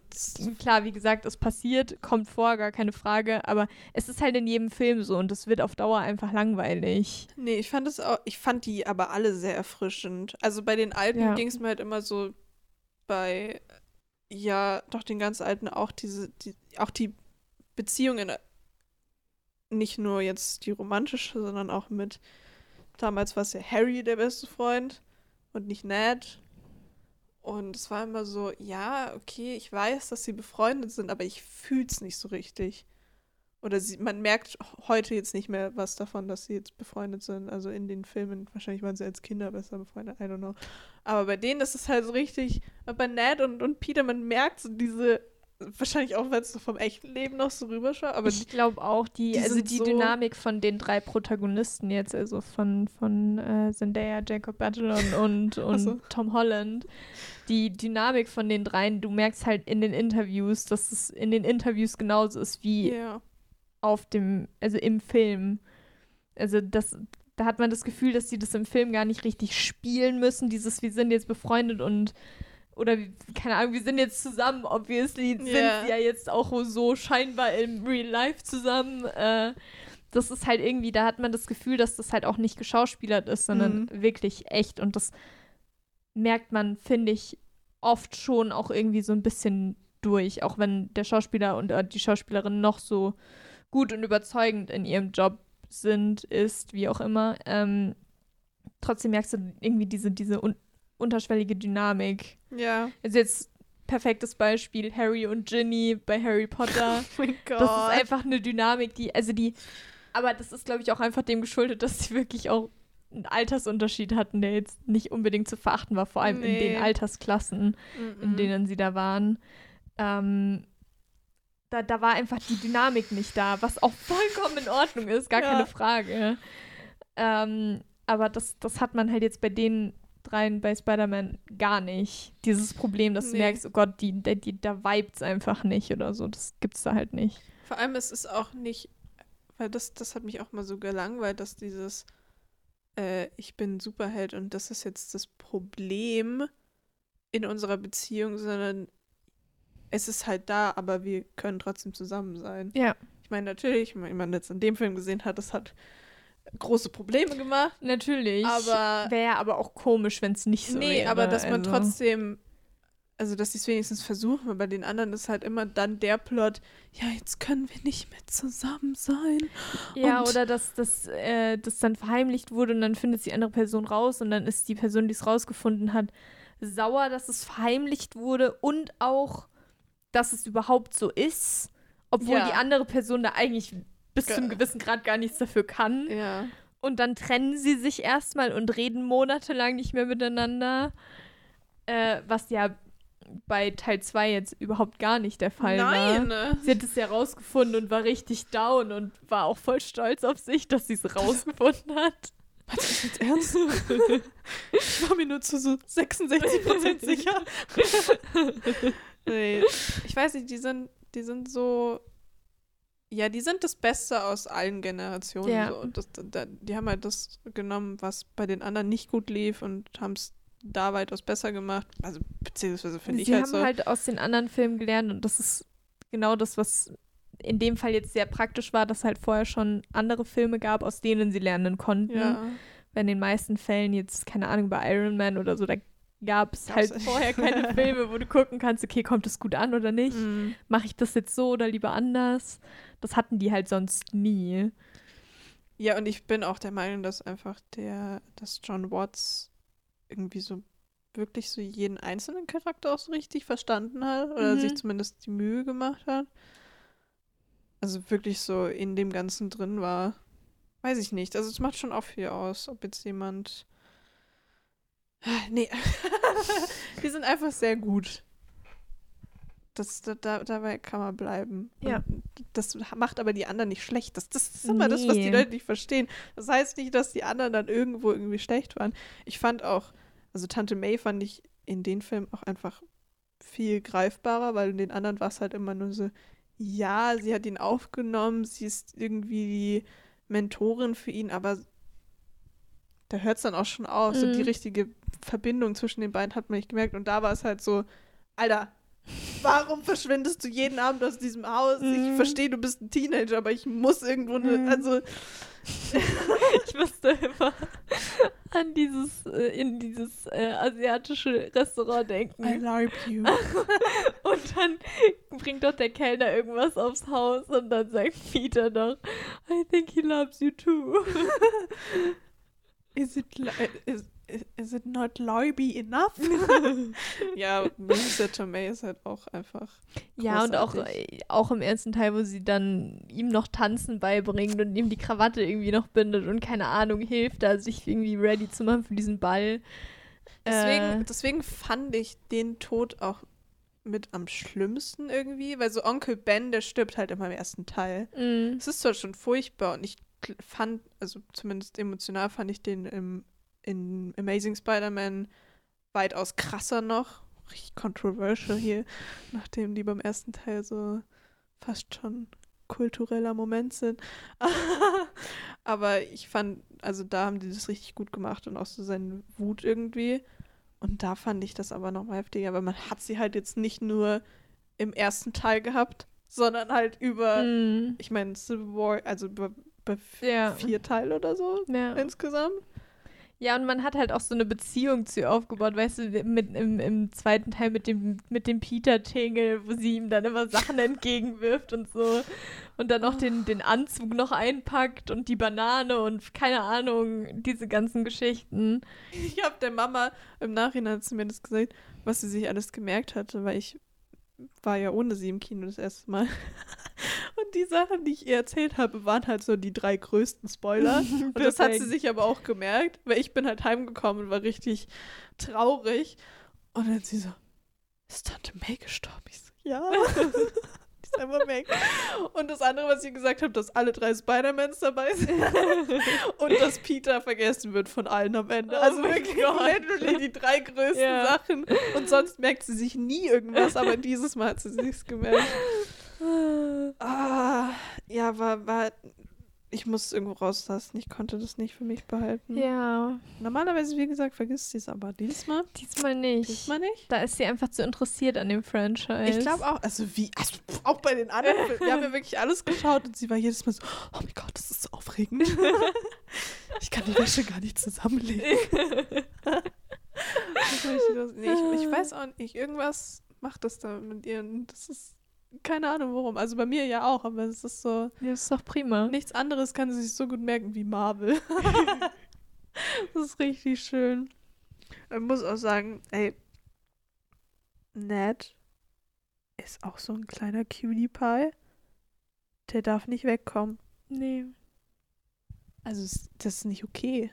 klar, wie gesagt, es passiert, kommt vor, gar keine Frage, aber es ist halt in jedem Film so und es wird auf Dauer einfach langweilig. Nee, ich fand es auch, ich fand die aber alle sehr erfrischend. Also bei den alten Ja. ging es mir halt immer so bei, ja, doch den ganz alten auch diese, die, auch die Beziehungen, nicht nur jetzt die romantische, sondern auch mit, damals war es ja Harry der beste Freund und nicht Ned. Und es war immer so, ja, okay, ich weiß, dass sie befreundet sind, aber ich fühl's nicht so richtig. Oder sie, man merkt heute jetzt nicht mehr was davon, dass sie jetzt befreundet sind. Also in den Filmen, wahrscheinlich waren sie als Kinder besser befreundet, I don't know. Aber bei denen ist es halt so richtig, bei Ned und, und Peter, man merkt so diese, wahrscheinlich auch, weil es so vom echten Leben noch so rüberschaut, aber ich glaube auch, die, die also die so- Dynamik von den drei Protagonisten jetzt, also von, von äh, Zendaya, Jacob Batalon und, und so. Tom Holland, die Dynamik von den dreien, du merkst halt in den Interviews, dass es in den Interviews genauso ist wie ja. auf dem, also im Film. Also das, da hat man das Gefühl, dass die das im Film gar nicht richtig spielen müssen. Dieses, wir sind jetzt befreundet und oder keine Ahnung, wir sind jetzt zusammen, obviously sind Ja. sie ja jetzt auch so scheinbar im Real Life zusammen. Äh, das ist halt irgendwie, da hat man das Gefühl, dass das halt auch nicht geschauspielert ist, sondern Mhm. wirklich echt. Und das merkt man, finde ich, oft schon auch irgendwie so ein bisschen durch, auch wenn der Schauspieler und äh, die Schauspielerin noch so gut und überzeugend in ihrem Job sind, ist, wie auch immer. Ähm, trotzdem merkst du irgendwie diese, diese un unterschwellige Dynamik. Ja. Also jetzt perfektes Beispiel, Harry und Ginny bei Harry Potter. Oh mein Gott. Das ist einfach eine Dynamik, die, also die, aber das ist, glaube ich, auch einfach dem geschuldet, dass sie wirklich auch einen Altersunterschied hatten, der jetzt nicht unbedingt zu verachten war, vor allem in Nee. den Altersklassen, in Mhm. denen sie da waren. Ähm, da, da war einfach die Dynamik nicht da, was auch vollkommen in Ordnung ist, gar Ja. keine Frage. Ähm, aber das, das hat man halt jetzt bei den dreien bei Spider-Man gar nicht. Dieses Problem, dass du Nee. merkst, oh Gott, die, die, die, da vibes einfach nicht oder so. Das gibt's da halt nicht. Vor allem es ist auch nicht, weil das, das hat mich auch mal so gelangweilt, dass dieses äh, ich bin Superheld und das ist jetzt das Problem in unserer Beziehung, sondern es ist halt da, aber wir können trotzdem zusammen sein. Ja. Ich meine, natürlich, wenn man jetzt in dem Film gesehen hat, das hat große Probleme gemacht. Natürlich. Aber- Wäre aber auch komisch, wenn es nicht so nee, wäre. aber dass man also. trotzdem, also dass sie es wenigstens versuchen, weil bei den anderen ist halt immer dann der Plot, ja, jetzt können wir nicht mehr zusammen sein. Ja, und- oder dass das äh, das dann verheimlicht wurde und dann findet die andere Person raus und dann ist die Person, die es rausgefunden hat, sauer, dass es verheimlicht wurde und auch, dass es überhaupt so ist, obwohl Ja. die andere Person da eigentlich bis Ge- zum gewissen Grad gar nichts dafür kann. Ja. Und dann trennen sie sich erstmal und reden monatelang nicht mehr miteinander. Äh, was ja bei Teil 2 jetzt überhaupt gar nicht der Fall war. Nein. ne? Sie hat es ja rausgefunden und war richtig down und war auch voll stolz auf sich, dass sie es rausgefunden hat. Hat das jetzt ernst? ich war mir nur zu so 66% sicher. nee, ich weiß nicht, die sind, die sind so. Ja, die sind das Beste aus allen Generationen. Ja. So. Das, da, die haben halt das genommen, was bei den anderen nicht gut lief und haben es da weitaus besser gemacht. Also, beziehungsweise finde ich sie halt haben so. halt aus den anderen Filmen gelernt und das ist genau das, was in dem Fall jetzt sehr praktisch war, dass halt vorher schon andere Filme gab, aus denen sie lernen konnten. ja. Weil in den meisten Fällen jetzt, keine Ahnung, bei Iron Man oder so, da gab es halt vorher keine Filme, wo du gucken kannst, okay, kommt es gut an oder nicht? Mhm. Mache ich das jetzt so oder lieber anders? Das hatten die halt sonst nie. Ja, und ich bin auch der Meinung, dass einfach der, dass John Watts irgendwie so wirklich so jeden einzelnen Charakter auch so richtig verstanden hat oder Mhm. sich zumindest die Mühe gemacht hat. Also wirklich so in dem Ganzen drin war. Weiß ich nicht. Also es macht schon auch viel aus, ob jetzt jemand. Nee. die sind einfach sehr gut. Das, da, da, dabei kann man bleiben. Ja. Und das macht aber die anderen nicht schlecht. Das, das ist immer das, was die Nee. Leute nicht verstehen. Das heißt nicht, dass die anderen dann irgendwo irgendwie schlecht waren. Ich fand auch, also Tante May fand ich in den Film auch einfach viel greifbarer, weil in den anderen war es halt immer nur so, ja, sie hat ihn aufgenommen, sie ist irgendwie die Mentorin für ihn, aber da hört es dann auch schon auf. So die Mhm. richtige Verbindung zwischen den beiden hat man nicht gemerkt. Und da war es halt so, Alter, warum verschwindest du jeden Abend aus diesem Haus? Ich Mhm. verstehe, du bist ein Teenager, aber ich muss irgendwo, ne, Mhm. also Ich musste immer an dieses, äh, in dieses äh, asiatische Restaurant denken. I love you. Und dann bringt doch der Kellner irgendwas aufs Haus und dann sagt Peter doch, I think he loves you too. Is it, li- is, is, it not lobby enough? ja, Melissa Tomei ist halt auch einfach. Ja, und auch, Großartig. äh, auch im ersten Teil, wo sie dann ihm noch Tanzen beibringt und ihm die Krawatte irgendwie noch bindet und keine Ahnung, hilft da, sich irgendwie ready zu machen für diesen Ball. Deswegen, Äh, deswegen fand ich den Tod auch mit am schlimmsten irgendwie, weil so Onkel Ben, der stirbt halt immer im ersten Teil. mh. Es ist zwar schon furchtbar und ich fand, also zumindest emotional fand ich den im, in Amazing Spider-Man weitaus krasser noch. Richtig controversial hier, nachdem die beim ersten Teil so fast schon kultureller Moment sind. Aber ich fand, also da haben die das richtig gut gemacht und auch so seine Wut irgendwie. Und da fand ich das aber noch mal heftiger, weil man hat sie halt jetzt nicht nur im ersten Teil gehabt, sondern halt über, Mhm. ich meine, Civil War, also über, über Ja. vier Teile oder so Ja. insgesamt. Ja, und man hat halt auch so eine Beziehung zu ihr aufgebaut, weißt du, mit, im, im zweiten Teil mit dem, mit dem Peter-Tingle, wo sie ihm dann immer Sachen entgegenwirft und so. Und dann auch den, den Anzug noch einpackt und die Banane und keine Ahnung, diese ganzen Geschichten. Ich habe der Mama im Nachhinein zumindest gesagt, was sie sich alles gemerkt hatte, weil ich war ja ohne sie im Kino das erste Mal. Und die Sachen, die ich ihr erzählt habe, waren halt so die drei größten Spoiler. Und das hat sie sich aber auch gemerkt, weil ich bin halt heimgekommen und war richtig traurig. Und dann sie so, ist Tante May gestorben? Ich so, ja. ist einfach weg. Und das andere, was ich gesagt habe, dass alle drei Spider-Mans dabei sind. und dass Peter vergessen wird von allen am Ende. Oh also wirklich literally die drei größten Ja. Sachen. Und sonst merkt sie sich nie irgendwas, aber dieses Mal hat sie sich's gemerkt. Ah, ja, war, war, ich musste es irgendwo rauslassen. Ich konnte das nicht für mich behalten. Ja, Normalerweise, wie gesagt, vergisst sie es aber diesmal. diesmal nicht. Diesmal nicht. Da ist sie einfach zu interessiert an dem Franchise. Ich glaube auch, also wie, also auch bei den anderen, wir haben ja wirklich alles geschaut und sie war jedes Mal so, oh mein Gott, das ist so aufregend. ich kann die Wäsche gar nicht zusammenlegen. Nee, ich, ich weiß auch nicht, irgendwas macht das da mit ihr. Das ist, keine Ahnung warum. Also bei mir ja auch, aber es ist so, Ja, ist doch prima. nichts anderes kann sie sich so gut merken wie Marvel. das ist richtig schön. Ich muss auch sagen, ey, Ned ist auch so ein kleiner Cutie Pie. Der darf nicht wegkommen. Nee, Also das ist nicht okay.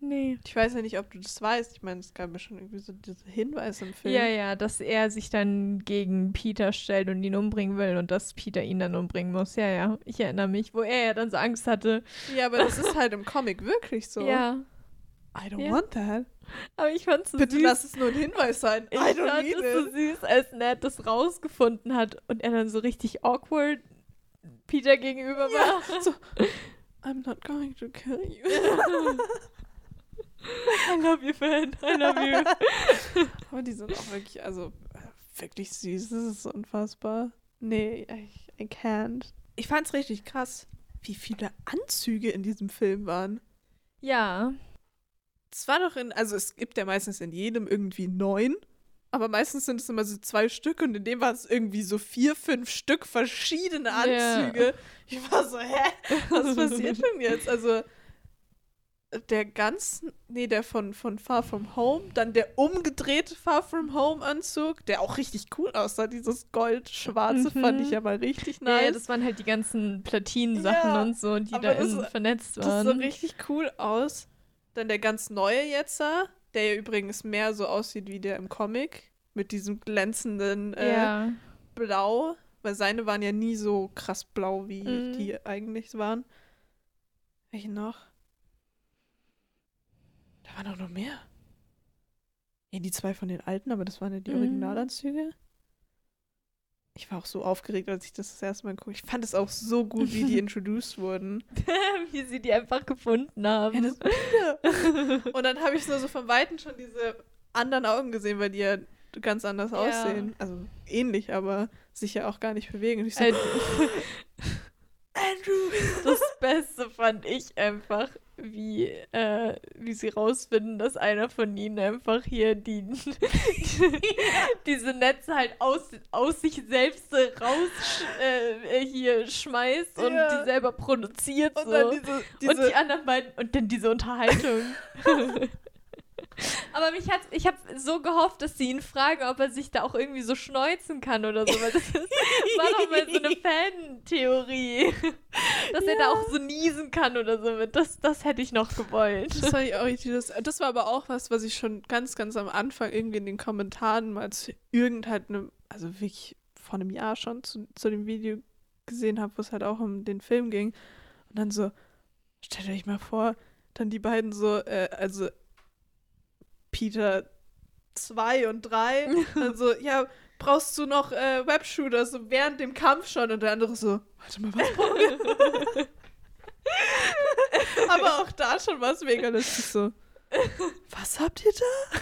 Nee. Ich weiß ja nicht, ob du das weißt. Ich meine, es gab ja schon irgendwie so diese Hinweise im Film. Ja, ja, dass er sich dann gegen Peter stellt und ihn umbringen will und dass Peter ihn dann umbringen muss. Ja, ja, ich erinnere mich, wo er ja dann so Angst hatte. Ja, aber das ist halt im Comic wirklich so. Ja, I don't Ja. want that. aber ich fand's so Bitte süß. lass es nur ein Hinweis sein. ich I don't need es so süß, als Ned das rausgefunden hat und er dann so richtig awkward Peter gegenüber Ja, war. so, I'm not going to kill you. I love you, Fan. I love you. Aber die sind auch wirklich, also wirklich süß. Das ist unfassbar. Nee, ich I can't. Ich fand's richtig krass, wie viele Anzüge in diesem Film waren. ja, Es war doch in, also es gibt ja meistens in jedem irgendwie neun, aber meistens sind es immer so zwei Stück und in dem waren es irgendwie so vier, fünf Stück verschiedene. Anzüge. Ich war so, hä? Was passiert denn jetzt? Also der ganz, nee, der von, von Far From Home, dann der umgedrehte Far From Home Anzug, der auch richtig cool aussah, dieses gold-schwarze Mhm. fand ich ja mal richtig nice. ja, das waren halt die ganzen Platinensachen Ja, und so, die da das- innen vernetzt Das waren. sah richtig cool aus. Dann der ganz neue jetzt, der ja übrigens mehr so aussieht wie der im Comic. Mit diesem glänzenden äh, ja. Blau. Weil seine waren ja nie so krass blau, wie Mhm. die eigentlich waren. Welche noch? Da waren auch noch mehr. Ja, die zwei von den alten, aber das waren ja die Mhm. Originalanzüge. Ich war auch so aufgeregt, als ich das das erste Mal guckte. Ich fand es auch so gut, wie die introduced wurden. Wie sie die einfach gefunden haben. Ja, das. Und dann habe ich so, so von Weitem schon diese anderen Augen gesehen, weil die ja ganz anders Ja. aussehen. Also ähnlich, aber sich ja auch gar nicht bewegen. Und ich so, Äh, Andrew! das Beste fand ich einfach, wie, äh, wie sie rausfinden, dass einer von ihnen einfach hier die, diese Netze halt aus, aus sich selbst raus äh, hier schmeißt und Ja. die selber produziert. Und so. diese, diese und die anderen beiden und dann diese Unterhaltung. Aber mich hat, ich habe so gehofft, dass sie ihn fragen, ob er sich da auch irgendwie so schneuzen kann oder so. Weil das ist, war doch mal so eine Fan-Theorie. Dass er da Ja. auch so niesen kann oder so. Das, das hätte ich noch gewollt. Das war, auch das, das war aber auch was, was ich schon ganz, ganz am Anfang irgendwie in den Kommentaren mal zu irgendeinem, also wirklich vor einem Jahr schon zu, zu dem Video gesehen habe, wo es halt auch um den Film ging. Und dann so, stellt euch mal vor, dann die beiden so, äh, also Peter 2 und 3, dann so, ja, brauchst du noch äh, Webshooter, so während dem Kampf schon und der andere so, warte mal, was brauchen wir? Aber auch da schon war es mega lustig so. was habt ihr da?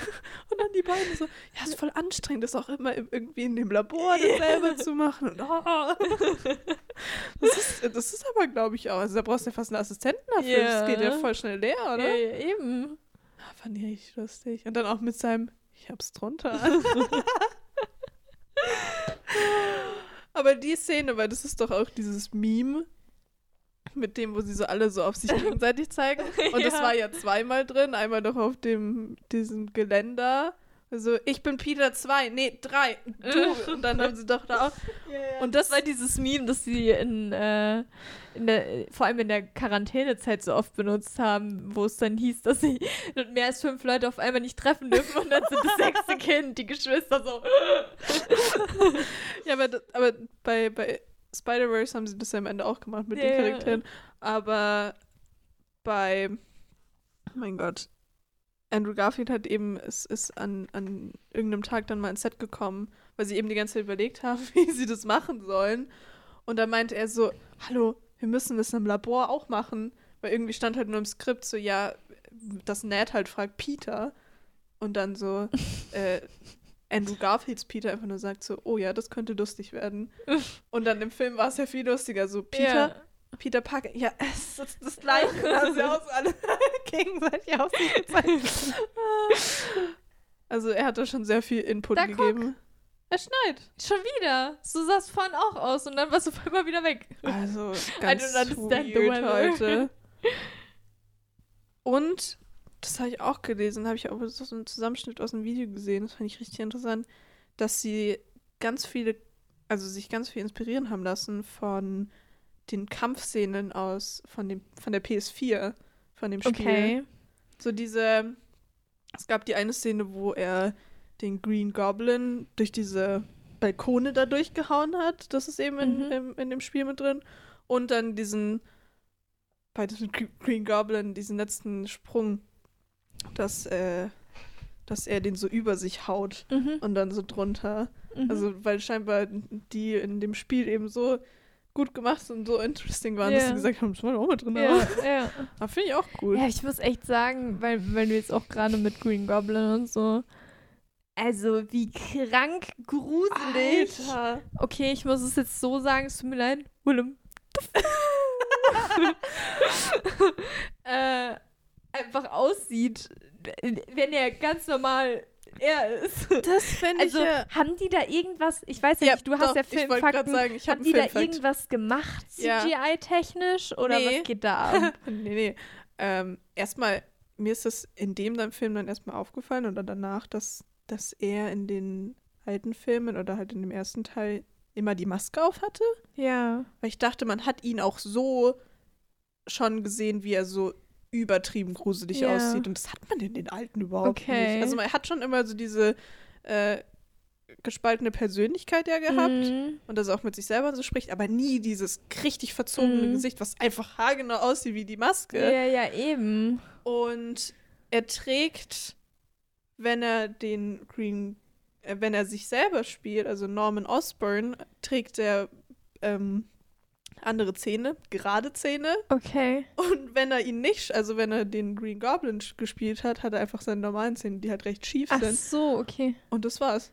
Und dann die beiden so, ja, ist voll anstrengend, das auch immer im- irgendwie in dem Labor das selber zu machen. Und, oh. das, ist, das ist aber, glaube ich, auch. Also da brauchst du ja fast einen Assistenten dafür. Das geht ja Ja. voll schnell leer, oder? Ja, ja, eben. Fand ich richtig lustig. Und dann auch mit seinem, ich hab's drunter. Aber die Szene, weil das ist doch auch dieses Meme mit dem, wo sie so alle so auf sich gegenseitig zeigen. Und das Ja. war ja zweimal drin. Einmal doch auf dem, diesem Geländer. Also, ich bin Peter 2, nee, 3, du. Und dann haben sie doch da auch. Und das war dieses Meme, das sie in, äh, in der, vor allem in der Quarantänezeit so oft benutzt haben, wo es dann hieß, dass sie mehr als fünf Leute auf einmal nicht treffen dürfen und dann sind das sechste Kind, die Geschwister so. Ja, aber, aber bei, bei Spider-Verse haben sie das ja am Ende auch gemacht mit Ja, den ja. Charakteren. Aber bei, oh mein Gott, Andrew Garfield hat eben, es ist an, an irgendeinem Tag dann mal ins Set gekommen, weil sie eben die ganze Zeit überlegt haben, wie sie das machen sollen. Und da meinte er so, hallo, wir müssen das im Labor auch machen. Weil irgendwie stand halt nur im Skript so, ja, dass Ned halt fragt Peter. Und dann so, äh, Andrew Garfields Peter einfach nur sagt so, oh ja, das könnte lustig werden. Und dann im Film war es ja viel lustiger. So, Peter, Peter Parker, ja, es ist das Gleiche. Da haben sie auch so alle gegenseitig auf sich gezeigt. Also er hat da schon sehr viel Input Da guck. gegeben. Es schneit. Schon wieder. So sah es vorhin auch aus und dann warst du einmal wieder weg. Also ganz weird heute. Und, das habe ich auch gelesen, habe ich auch so einen Zusammenschnitt aus dem Video gesehen, das fand ich richtig interessant, dass sie ganz viele, also sich ganz viel inspirieren haben lassen von den Kampfszenen aus, von, dem, von der PS4, von dem Spiel. Okay. So diese, es gab die eine Szene, wo er den Green Goblin durch diese Balkone da durchgehauen hat. Das ist eben in, Mhm. im, in dem Spiel mit drin. Und dann diesen, bei diesem Gre- Green Goblin, diesen letzten Sprung, dass, äh, dass er den so über sich haut Mhm. und dann so drunter. Mhm. Also, weil scheinbar die in dem Spiel eben so gut gemacht und so interesting waren, dass Ja. sie gesagt haben, das wollen wir auch mal drin ja, haben. ja. Aber finde ich auch cool. Ja, ich muss echt sagen, weil, weil du jetzt auch gerade mit Green Goblin und so. Also, wie krank gruselig. Alter. Okay, ich muss es jetzt so sagen, es tut mir leid. Willem. äh, einfach aussieht, wenn er ganz normal er ist. Das fände Also, ich ja. haben die da irgendwas, ich weiß ja, nicht, du hast doch, ja Filmfakten, sagen, ich habe haben die da Filmfakt. irgendwas gemacht. CGI-technisch, oder Nee. was geht da ab? nee, nee. Ähm, erstmal, mir ist das in dem dann Film dann erstmal aufgefallen oder danach, dass, dass er in den alten Filmen oder halt in dem ersten Teil immer die Maske auf hatte. ja. Weil ich dachte, man hat ihn auch so schon gesehen, wie er so übertrieben gruselig Ja. aussieht. Und das hat man in den alten überhaupt Okay. nicht. Also man hat schon immer so diese äh, gespaltene Persönlichkeit ja gehabt. Mhm. und das auch mit sich selber so spricht, aber nie dieses richtig verzogene Mhm. Gesicht, was einfach haargenau aussieht wie die Maske. Ja, ja, eben. Und er trägt, wenn er den Green, äh, wenn er sich selber spielt, also Norman Osborn, trägt er ähm, andere Zähne, gerade Zähne. Okay. Und wenn er ihn nicht, also wenn er den Green Goblin gespielt hat, hat er einfach seine normalen Zähne, die halt recht schief Ach sind. so, okay. Und das war's.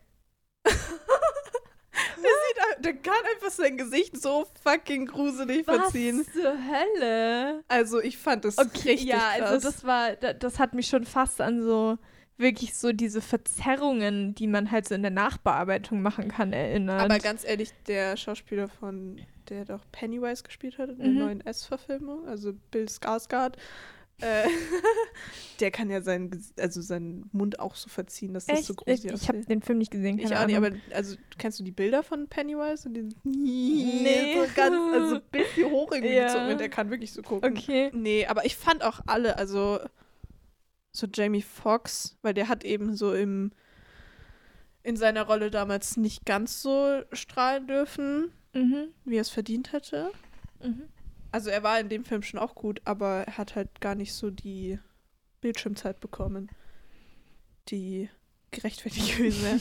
der, sieht, der kann einfach sein Gesicht so fucking gruselig verziehen. Was zur Hölle? Also ich fand das Okay, richtig ja, krass. also das war, da- das hat mich schon fast an so wirklich so diese Verzerrungen, die man halt so in der Nachbearbeitung machen kann, erinnert. Aber ganz ehrlich, der Schauspieler von, der doch Pennywise gespielt hat in der Mhm. neuen S-Verfilmung, also Bill Skarsgård, äh, der kann ja seinen, also seinen Mund auch so verziehen, dass das Echt? so ich gruselig ich habe den Film nicht gesehen. Ich auch nicht, aber also kennst du die Bilder von Pennywise? Und den Nee. so ganz, also ein bisschen hoch irgendwie Ja. gezogen. Der kann wirklich so gucken. Okay. Nee, aber ich fand auch alle, also so Jamie Foxx, weil der hat eben so im in seiner Rolle damals nicht ganz so strahlen dürfen, Mhm. wie er es verdient hätte. Mhm. Also er war in dem Film schon auch gut, aber er hat halt gar nicht so die Bildschirmzeit bekommen, die gerechtfertigt wäre.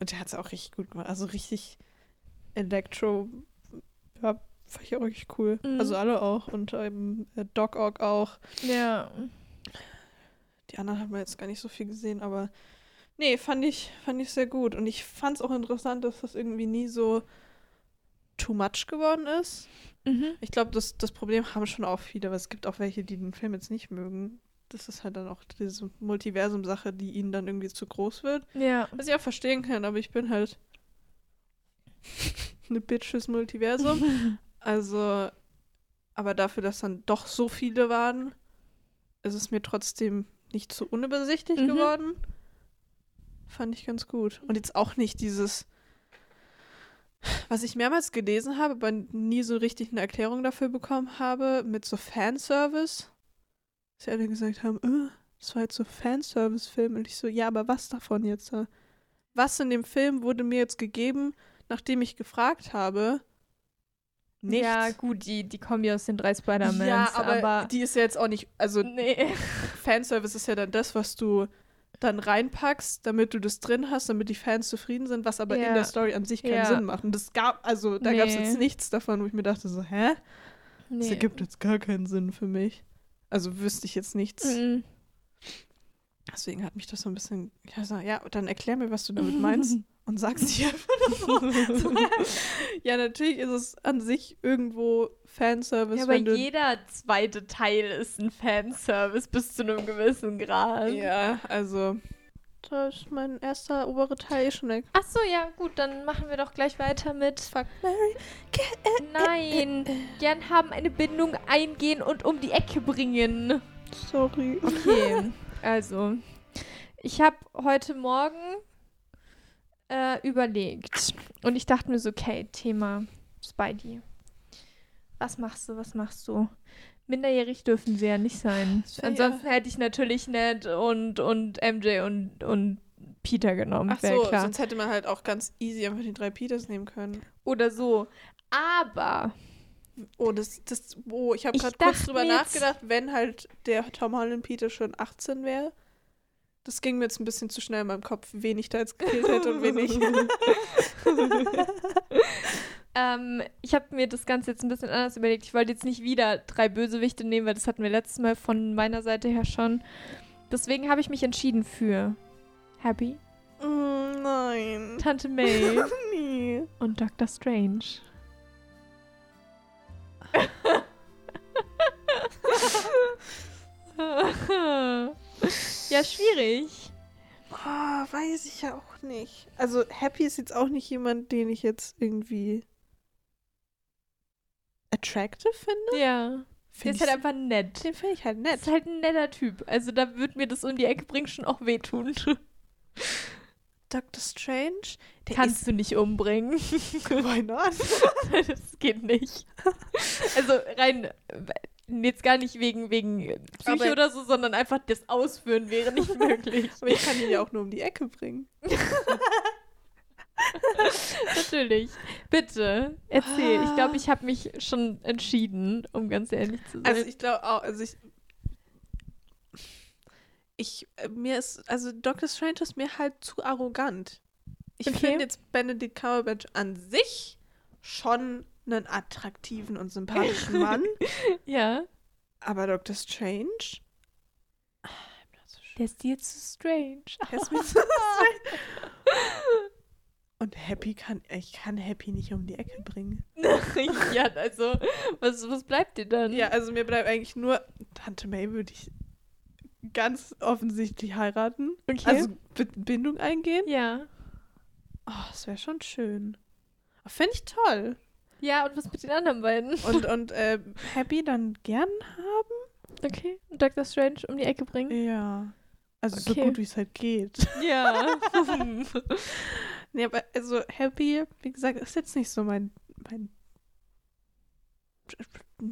Und der hat es auch richtig gut gemacht. Also richtig Electro, ja, fand ich auch richtig cool. Mhm. Also alle auch. Und ähm, äh, Doc Ock auch. Ja. die anderen haben wir jetzt gar nicht so viel gesehen, aber nee, fand ich, fand ich sehr gut. Und ich fand es auch interessant, dass das irgendwie nie so too much geworden ist. Mhm. Ich glaube, das, das Problem haben schon auch viele, aber es gibt auch welche, die den Film jetzt nicht mögen. Das ist halt dann auch diese Multiversum-Sache, die ihnen dann irgendwie zu groß wird. Ja. Was ich auch verstehen kann, aber ich bin halt eine Bitch fürs Multiversum. Also, aber dafür, dass dann doch so viele waren, ist es mir trotzdem nicht so unübersichtlich Mhm. geworden. Fand ich ganz gut. Und jetzt auch nicht dieses, was ich mehrmals gelesen habe, aber nie so richtig eine Erklärung dafür bekommen habe, mit so Fanservice. Dass alle gesagt haben, äh, das war jetzt so Fanservice-Film. Und ich so, ja, aber was davon jetzt? Was in dem Film wurde mir jetzt gegeben, nachdem ich gefragt habe? Nichts. Ja, gut, die, die kommen ja aus den drei Spider-Mans. Ja, aber, aber die ist ja jetzt auch nicht, also nee. Fanservice ist ja dann das, was du dann reinpackst, damit du das drin hast, damit die Fans zufrieden sind, was aber Ja. in der Story an sich keinen Ja. Sinn macht. Und das gab, also da gab es Nee. jetzt nichts davon, wo ich mir dachte so, hä? Das nee. ergibt jetzt gar keinen Sinn für mich. Also wüsste ich jetzt nichts. Mhm. Deswegen hat mich das so ein bisschen, ja, so, ja, dann erklär mir, was du damit meinst und sag's dir so. ja, natürlich ist es an sich irgendwo Fanservice, Ja, aber jeder zweite Teil ist ein Fanservice bis zu einem gewissen Grad. Ja, also da ist mein erster obere Teil schon weg. Ach so, ja, gut, dann machen wir doch gleich weiter mit. Fuck Mary. Nein, gern haben eine Bindung eingehen und um die Ecke bringen. Sorry. Okay, also, ich habe heute Morgen äh, überlegt und ich dachte mir so, okay, Thema Spidey. Was machst du, was machst du? Minderjährig dürfen sie ja nicht sein. Wär Ansonsten hätte ich natürlich Ned und, und MJ und, und Peter genommen, Ach so, klar. sonst hätte man halt auch ganz easy einfach die drei Peters nehmen können. Oder so. Aber Oh, das, das, oh, ich habe gerade kurz drüber nachgedacht, wenn halt der Tom Holland Peter schon 18 wäre. Das ging mir jetzt ein bisschen zu schnell in meinem Kopf, wen ich da jetzt gekillt hätte und wen nicht. ähm, ich habe mir das Ganze jetzt ein bisschen anders überlegt. Ich wollte jetzt nicht wieder drei Bösewichte nehmen, weil das hatten wir letztes Mal von meiner Seite her schon. Deswegen habe ich mich entschieden für Happy, oh, nein. Tante May nee. und Dr. Strange. Ja, schwierig. Ah, weiß ich ja auch nicht. Also Happy ist jetzt auch nicht jemand, den ich jetzt irgendwie attractive finde. Ja. Der Find ist halt einfach nett. den finde ich halt nett. ist halt ein netter Typ. Also da wird mir das um die Ecke bringen schon auch wehtun. Dr. Strange, der Kannst du nicht umbringen. why not? das geht nicht. Also rein jetzt gar nicht wegen wegen Psyche Aber- oder so, sondern einfach das Ausführen wäre nicht möglich. Aber ich kann ihn ja auch nur um die Ecke bringen. Natürlich. Bitte, erzähl. Ich glaube, ich habe mich schon entschieden, um ganz ehrlich zu sein. Also ich glaube auch, also ich ich äh, mir ist also Dr. Strange ist mir halt zu arrogant. Ich Okay. finde jetzt Benedict Cumberbatch an sich schon einen attraktiven und sympathischen Mann, ja. aber Dr. Strange ah, so. Der ist dir zu strange. Der ist mir zu strange. Und Happy kann ich kann Happy nicht um die Ecke bringen. ja, also, was, was bleibt dir dann? Ja, also mir bleibt eigentlich nur Tante May würde ich ganz offensichtlich heiraten. Okay. Also B Bindung eingehen. ja. Oh, das wäre schon schön. Fände ich toll. Ja, und was mit den anderen beiden? Und, und äh, Happy dann gern haben? Okay. Und Dr. Strange um die Ecke bringen? Ja. Also Okay. so gut, wie es halt geht. Ja. nee, aber also Happy, wie gesagt, ist jetzt nicht so mein, mein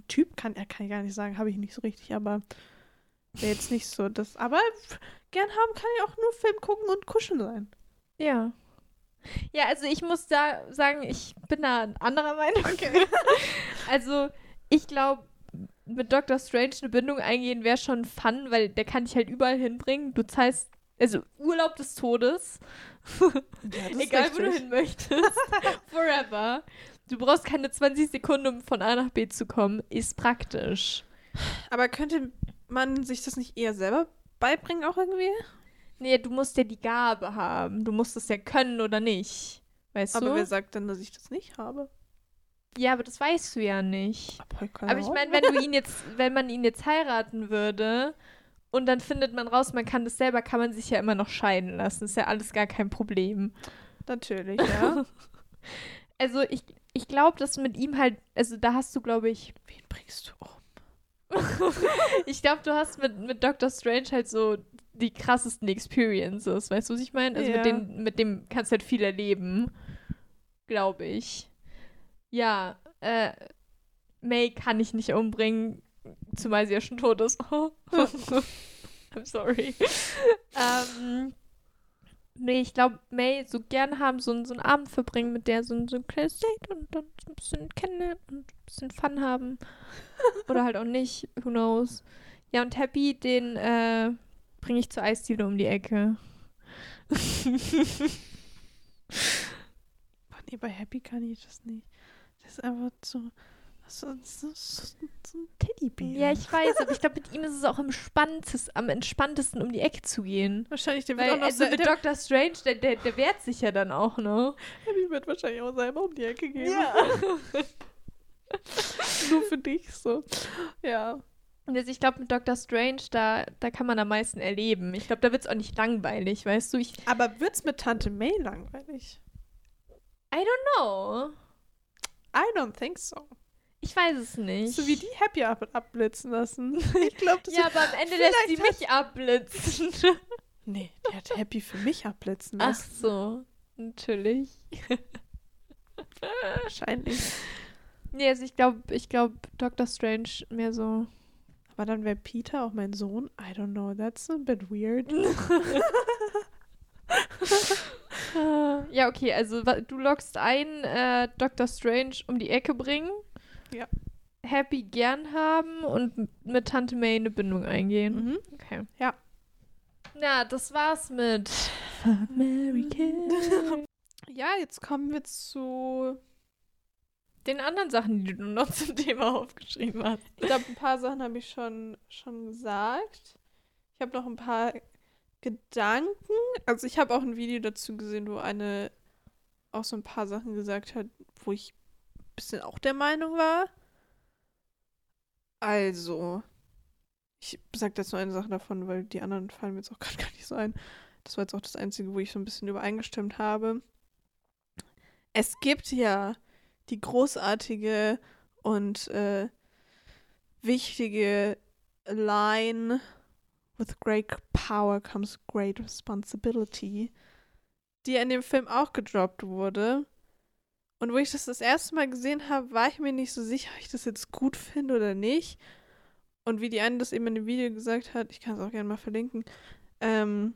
Typ, kann er kann ich gar nicht sagen, habe ich nicht so richtig, aber wäre jetzt nicht so das. Aber gern haben kann ich auch nur Film gucken und kuscheln sein. ja. Ja, also ich muss da sagen, ich bin da anderer Meinung. also, ich glaube, mit Dr. Strange eine Bindung eingehen wäre schon fun, weil der kann dich halt überall hinbringen. Du zahlst, also Urlaub des Todes. Ja, Egal, wo du hin möchtest. Forever. Du brauchst keine 20 Sekunden, um von A nach B zu kommen. Ist praktisch. Aber könnte man sich das nicht eher selber beibringen auch irgendwie? Nee, du musst ja die Gabe haben. Du musst es ja können oder nicht. Weißt Aber du? wer sagt denn, dass ich das nicht habe? ja, aber das weißt du ja nicht. Aber ich, keine Aber ich meine, wenn du ihn jetzt, wenn man ihn jetzt heiraten würde und dann findet man raus, man kann das selber, kann man sich ja immer noch scheiden lassen. Ist ja alles gar kein Problem. Natürlich, ja. Also ich, ich glaube, dass mit ihm halt, also da hast du, glaube ich, Wen bringst du um? Ich glaube, du hast mit, mit Doctor Strange halt so die krassesten Experiences. Weißt du, was ich meine? Also Ja. mit, den, mit dem kannst du halt viel erleben. Glaube ich. Ja, äh, May kann ich nicht umbringen, zumal sie ja schon tot ist. I'm sorry. ähm, nee, ich glaube, May so gern haben, so, so einen Abend verbringen mit der, so, ein- so ein kleines Date und dann so ein bisschen kennenlernen und ein bisschen Fun haben. Oder halt auch nicht, who knows. Ja, und Happy, den äh, bringe ich zur Eisdiele um die Ecke. Boah, nee, bei Happy kann ich das nicht. Das ist einfach so, so, so, so, ein Teddybär. ja, ich weiß, aber ich glaube, mit ihm ist es auch am am entspanntesten um die Ecke zu gehen. Wahrscheinlich, der wird Weil, auch noch also mit der, Doctor Strange, der, der, der wehrt sich ja dann auch, ne? Happy wird wahrscheinlich auch selber um die Ecke gehen. Ja. Nur für dich so. Ja. Und jetzt, ich glaube, mit Doctor Strange, da, da kann man am meisten erleben. Ich glaube, da wird es auch nicht langweilig, weißt du? Ich Aber wird's mit Tante May langweilig? no. I don't think so. Ich weiß es nicht. So wie die Happy ab abblitzen lassen. Ich glaube, das Ja, aber am Ende lässt sie mich abblitzen. Nee, die hat Happy für mich abblitzen Ach lassen. so, natürlich. Wahrscheinlich. Nee, also ich glaube, ich glaube, Doctor Strange mehr so. Aber dann wäre Peter auch mein Sohn. I don't know, that's a bit weird. Ja, okay, also du loggst ein, äh, Doctor Strange um die Ecke bringen. Ja. Happy gern haben und mit Tante May eine Bindung eingehen. Mhm. Okay. Ja. Ja, das war's mit Kill. Ja, jetzt kommen wir zu. Den anderen Sachen, die du noch zum Thema aufgeschrieben hast. Ich glaube, ein paar Sachen habe ich schon, schon gesagt. Ich habe noch ein paar Gedanken. Also, ich habe auch ein Video dazu gesehen, wo eine auch so ein paar Sachen gesagt hat, wo ich bisschen auch der Meinung war. Also, ich sage jetzt nur eine Sache davon, weil die anderen fallen mir jetzt auch gerade gar nicht so ein. Das war jetzt auch das Einzige, wo ich so ein bisschen übereingestimmt habe. Es gibt ja die großartige und äh, wichtige Line With great power comes great responsibility, die in dem Film auch gedroppt wurde. Und wo ich das das erste Mal gesehen habe, war ich mir nicht so sicher, ob ich das jetzt gut finde oder nicht. Und wie die eine das eben in dem Video gesagt hat, ich kann es auch gerne mal verlinken, ähm,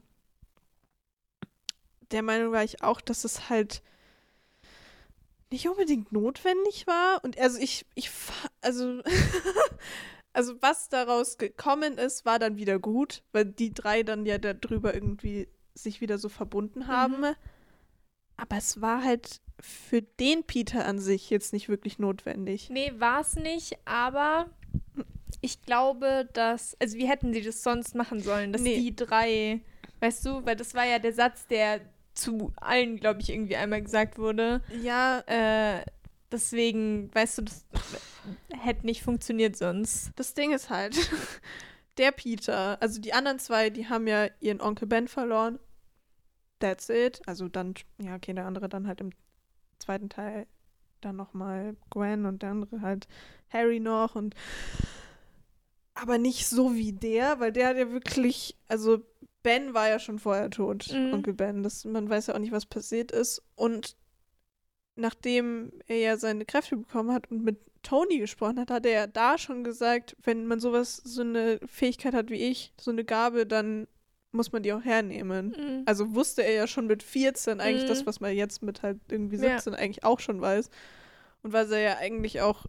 der Meinung war ich auch, dass es halt nicht unbedingt notwendig war. Und also ich, ich, also, also was daraus gekommen ist, war dann wieder gut, weil die drei dann ja darüber irgendwie sich wieder so verbunden haben. Aber es war halt für den Peter an sich jetzt nicht wirklich notwendig. Nee, war's nicht, aber ich glaube, dass. Also, wie hätten sie das sonst machen sollen? Dass Nee. die drei. Weißt du, weil das war ja der Satz, der zu allen, glaube ich, irgendwie einmal gesagt wurde. Ja, Äh, deswegen, weißt du, das hätte nicht funktioniert sonst. das Ding ist halt, der Peter, also die anderen zwei, die haben ja ihren Onkel Ben verloren. That's it. Also dann, ja, okay, der andere dann halt im zweiten Teil dann nochmal Gwen und der andere halt Harry noch und aber nicht so wie der, weil der hat ja wirklich, also Ben war ja schon vorher tot, Mhm. Onkel Ben. Das, man weiß ja auch nicht, was passiert ist. Und nachdem er ja seine Kräfte bekommen hat und mit Tony gesprochen hat, hat er ja da schon gesagt, wenn man sowas, so eine Fähigkeit hat wie ich, so eine Gabe, dann muss man die auch hernehmen. Also wusste er ja schon mit 14 eigentlich Mhm. das, was man jetzt mit halt irgendwie Ja. 17 eigentlich auch schon weiß. Und was er ja eigentlich auch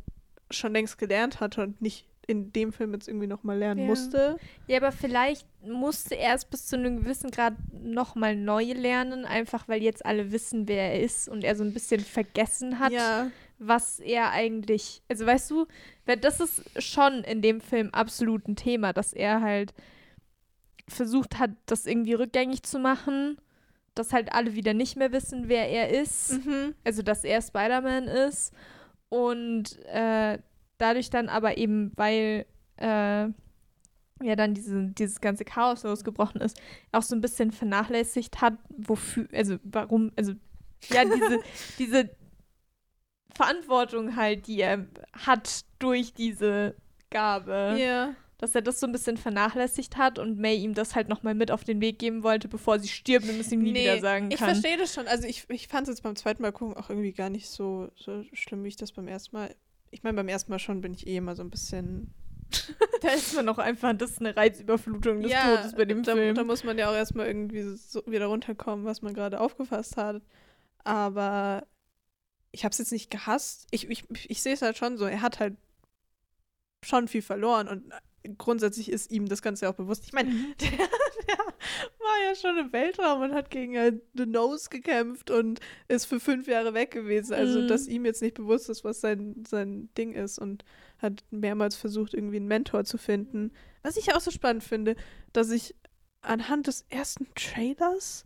schon längst gelernt hatte und nicht in dem Film jetzt irgendwie nochmal lernen Ja. musste. Ja, aber vielleicht musste er es bis zu einem gewissen Grad nochmal neu lernen, einfach weil jetzt alle wissen, wer er ist und er so ein bisschen vergessen hat, Ja, was er eigentlich. Also weißt du, das ist schon in dem Film absolut ein Thema, dass er halt versucht hat, das irgendwie rückgängig zu machen, dass halt alle wieder nicht mehr wissen, wer er ist. Mhm. Also, dass er Spider-Man ist. Und äh, dadurch dann aber eben, weil äh, ja dann diese, dieses ganze Chaos losgebrochen ist, auch so ein bisschen vernachlässigt hat, wofür, also warum, also ja, diese, diese Verantwortung halt, die er hat durch diese Gabe, Ja. Dass er das so ein bisschen vernachlässigt hat und May ihm das halt nochmal mit auf den Weg geben wollte, bevor sie stirbt und es ihm nie wieder sagen ich kann. verstehe das schon. Also ich, ich fand es jetzt beim zweiten Mal gucken auch irgendwie gar nicht so, so schlimm, wie ich das beim ersten Mal. Ich meine, beim ersten Mal schon bin ich eh immer so ein bisschen. Da ist man auch einfach, das ist eine Reizüberflutung des Todes bei dem da, Film. da muss man ja auch erstmal irgendwie so wieder runterkommen, was man gerade aufgefasst hat. Aber ich habe es jetzt nicht gehasst. Ich, ich, ich sehe es halt schon so. Er hat halt schon viel verloren und grundsätzlich ist ihm das Ganze auch bewusst. Ich meine, der, der war ja schon im Weltraum und hat gegen äh, The Nose gekämpft und ist für fünf Jahre weg gewesen. Also, Mhm. dass ihm jetzt nicht bewusst ist, was sein, sein Ding ist und hat mehrmals versucht, irgendwie einen Mentor zu finden. Was ich auch so spannend finde, dass ich anhand des ersten Trailers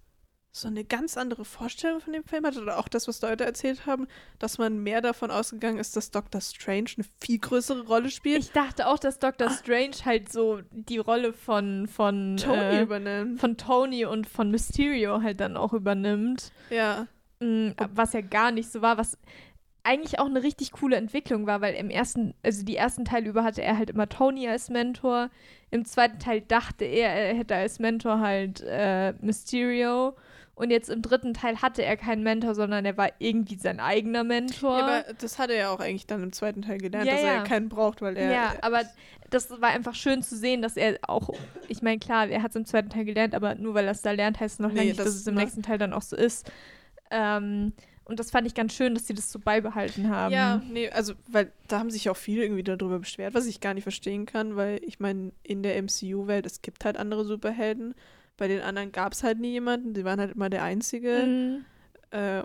so eine ganz andere Vorstellung von dem Film hatte oder auch das, was Leute erzählt haben, dass man mehr davon ausgegangen ist, dass Doctor Strange eine viel größere Rolle spielt. Ich dachte auch, dass Doctor Strange halt so die Rolle von, von, Tony äh, übernimmt. von Tony und von Mysterio halt dann auch übernimmt. Ja. Mm, Was ja gar nicht so war, was eigentlich auch eine richtig coole Entwicklung war, weil im ersten, also die ersten Teile über hatte er halt immer Tony als Mentor. Im zweiten Teil dachte er, er hätte als Mentor halt äh, Mysterio. Und jetzt im dritten Teil hatte er keinen Mentor, sondern er war irgendwie sein eigener Mentor. ja. Aber das hat er ja auch eigentlich dann im zweiten Teil gelernt, Ja, dass er ja. keinen braucht, weil er. ja, aber das war einfach schön zu sehen, dass er auch, ich meine, klar, er hat es im zweiten Teil gelernt, aber nur weil er es da lernt, heißt es noch Nee, lange nicht, das dass es im ne. nächsten Teil dann auch so ist. Ähm, und das fand ich ganz schön, dass sie das so beibehalten haben. Ja, nee, also, weil da haben sich auch viele irgendwie darüber beschwert, was ich gar nicht verstehen kann, weil ich meine, in der MCU-Welt, es gibt halt andere Superhelden. Bei den anderen gab es halt nie jemanden, die waren halt immer der Einzige. Mhm. Äh,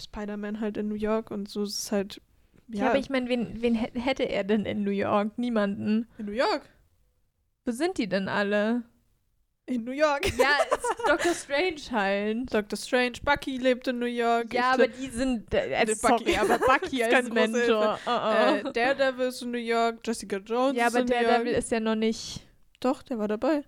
Spider-Man halt in New York und so ist es halt. Ja, Ja, aber ich meine, wen, wen hä- hätte er denn in New York? Niemanden. in New York. Wo sind die denn alle? In New York. Ja, ist Doctor Strange halt. Doctor Strange, Bucky lebt in New York. Ja, ich aber die sind, äh, Der sorry, Bucky. aber Bucky Ist als Mentor. Uh -uh. äh, Daredevil ist in New York, Jessica Jones ja, ist aber in New Daredevil York. ist ja noch nicht. Doch, der war dabei.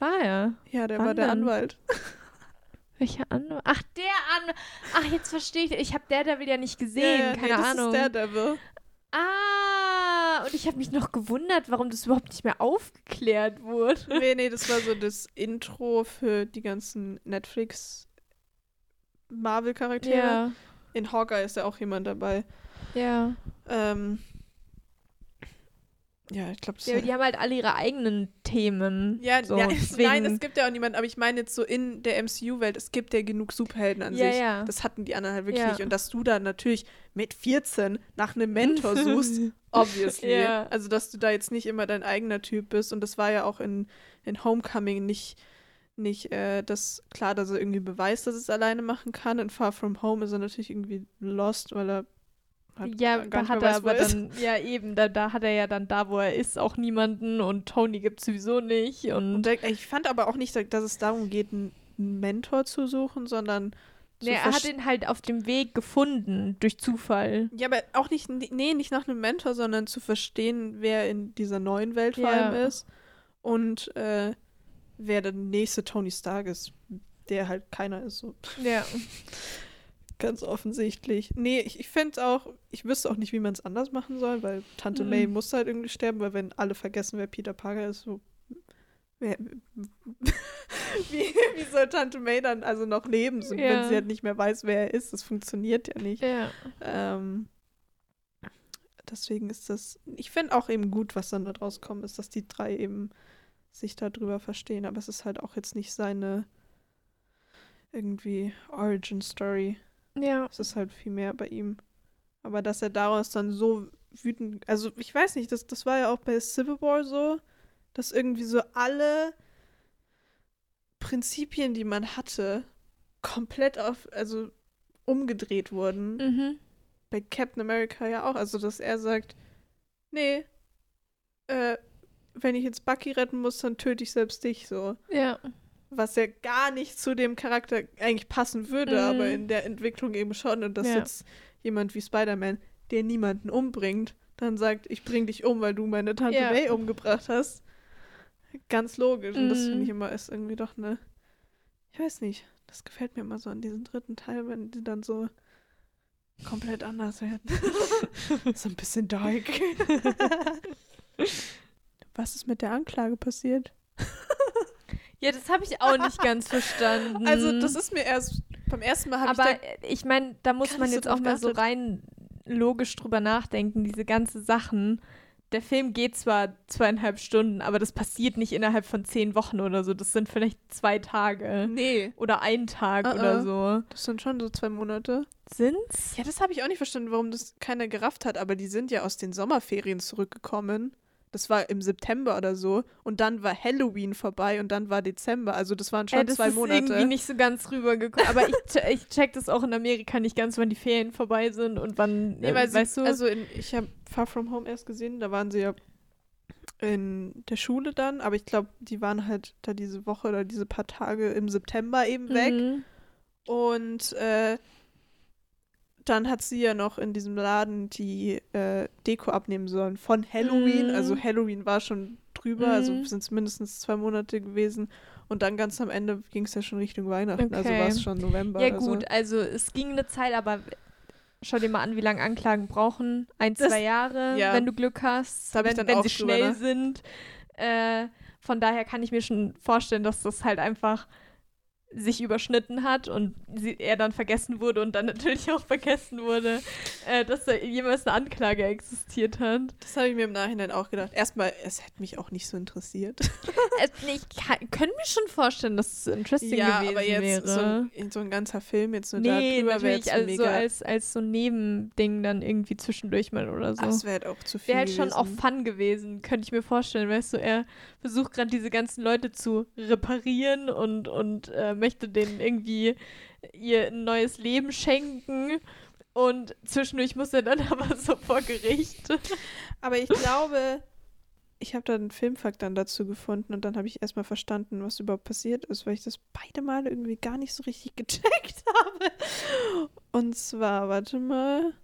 War er? Ja, der Wann war der denn? Anwalt. Welcher Anwalt? Ach, der Anwalt. Ach, jetzt verstehe ich. Ich habe Daredevil ja nicht gesehen. Ja, ja, Keine nee, das Ahnung. Ist Daredevil. ah, und ich habe mich noch gewundert, warum das überhaupt nicht mehr aufgeklärt wurde. nee, nee, das war so das Intro für die ganzen Netflix Marvel-Charaktere. Ja, In Hawkeye ist ja auch jemand dabei. ja. Ähm, ja, ich glaube, das ja. Die haben halt alle ihre eigenen Themen. Ja, so, ja deswegen- nein, es gibt ja auch niemanden, aber ich meine jetzt so in der MCU-Welt, es gibt ja genug Superhelden an Ja, sich. ja. Das hatten die anderen halt wirklich Ja. nicht. Und dass du da natürlich mit 14 nach einem Mentor suchst, obviously. Ja. Also, dass du da jetzt nicht immer dein eigener Typ bist. Und das war ja auch in, in Homecoming nicht, nicht äh, das klar, dass er irgendwie beweist, dass er es alleine machen kann. In Far From Home ist er natürlich irgendwie lost, weil er halt ja, da hat er aber dann, ja eben, da, da hat er ja dann da, wo er ist, auch niemanden und Tony gibt sowieso nicht und, Und der, ich fand aber auch nicht, dass es darum geht, einen Mentor zu suchen, sondern nee, er hat ihn halt auf dem Weg gefunden, durch Zufall. Ja, aber auch nicht, nee, nicht nach einem Mentor, sondern zu verstehen, wer in dieser neuen Welt vor Ja. allem ist und äh, wer der nächste Tony Stark ist, der halt keiner ist, so Ja. ganz offensichtlich. Nee, ich, ich fände auch, ich wüsste auch nicht, wie man es anders machen soll, weil Tante Mhm. May muss halt irgendwie sterben, weil wenn alle vergessen, wer Peter Parker ist, so wer, wie, wie soll Tante May dann also noch leben, so, Ja. wenn sie halt nicht mehr weiß, wer er ist? Das funktioniert ja nicht. Ja. Ähm, deswegen ist das, ich finde auch eben gut, was dann da draus kommt, ist, dass die drei eben sich darüber verstehen, aber es ist halt auch jetzt nicht seine irgendwie Origin Story. Ja. Es ist halt viel mehr bei ihm. Aber dass er daraus dann so wütend, also ich weiß nicht, das, das war ja auch bei Civil War so, dass irgendwie so alle Prinzipien, die man hatte, komplett auf, also umgedreht wurden Mhm. bei Captain America ja auch. Also, dass er sagt, nee, äh, wenn ich jetzt Bucky retten muss, dann töte ich selbst dich so. Ja. Was ja gar nicht zu dem Charakter eigentlich passen würde, Mhm. aber in der Entwicklung eben schon. Und dass Ja. jetzt jemand wie Spider-Man, der niemanden umbringt, dann sagt, ich bring dich um, weil du meine Tante Ja. May umgebracht hast. Ganz logisch. Und das Mhm. finde ich immer ist irgendwie doch eine. Ich weiß nicht. Das gefällt mir immer so an diesem dritten Teil, wenn die dann so komplett anders werden. so ein bisschen dark. Was ist mit der Anklage passiert? Ja, das habe ich auch nicht ganz verstanden. Also, das ist mir erst beim ersten Mal habe ich Aber da, ich meine, da muss man jetzt auch mal so rein logisch drüber nachdenken, diese ganze Sachen. Der Film geht zwar zweieinhalb Stunden, aber das passiert nicht innerhalb von zehn Wochen oder so. Das sind vielleicht zwei Tage. Nee, Oder ein Tag Uh-uh. oder so. das sind schon so zwei Monate. Sind's? Ja, das habe ich auch nicht verstanden, warum das keiner gerafft hat, aber die sind ja aus den Sommerferien zurückgekommen. Das war im September oder so. Und dann war Halloween vorbei und dann war Dezember. Also das waren schon Äh, das zwei ist Monate. irgendwie nicht so ganz rübergekommen. Aber ich, ich check das auch in Amerika nicht ganz, wann die Ferien vorbei sind und wann, Nee, äh, weil weißt sie, du? also in, ich habe Far From Home erst gesehen, da waren sie ja in der Schule dann, aber ich glaube, die waren halt da diese Woche oder diese paar Tage im September eben weg. Mhm. Und äh, dann hat sie ja noch in diesem Laden die äh, Deko abnehmen sollen von Halloween. Mhm. Also Halloween war schon drüber, also Mhm. sind es mindestens zwei Monate gewesen. Und dann ganz am Ende ging es ja schon Richtung Weihnachten, also Okay. war es schon November. Ja so. gut, also es ging eine Zeit, aber schau dir mal an, wie lange Anklagen brauchen. Ein, Das- zwei Jahre, ja. wenn du Glück hast, wenn, dann wenn sie schnell nach- sind. Äh, von daher kann ich mir schon vorstellen, dass das halt einfach sich überschnitten hat und sie, er dann vergessen wurde und dann natürlich auch vergessen wurde, äh, dass da jemals eine Anklage existiert hat. Das habe ich mir im Nachhinein auch gedacht. Erstmal, es hätte mich auch nicht so interessiert. äh, ich kann, könnte mir schon vorstellen, dass es interesting ja, gewesen aber jetzt wäre. so ein, in so ein ganzer Film jetzt nur Nee, darüber wäre jetzt also so mega. als, als so ein Nebending dann irgendwie zwischendurch mal oder so. das wäre halt auch zu viel Wäre halt schon auch. Fun gewesen, könnte ich mir vorstellen. Weißt du, er versucht gerade diese ganzen Leute zu reparieren und, und äh, möchte denen irgendwie ihr ein neues Leben schenken. Und zwischendurch muss er dann aber so vor Gericht. Aber ich glaube, ich habe da einen Filmfakt dann dazu gefunden und dann habe ich erstmal verstanden, was überhaupt passiert ist, weil ich das beide Male irgendwie gar nicht so richtig gecheckt habe. Und zwar, warte mal.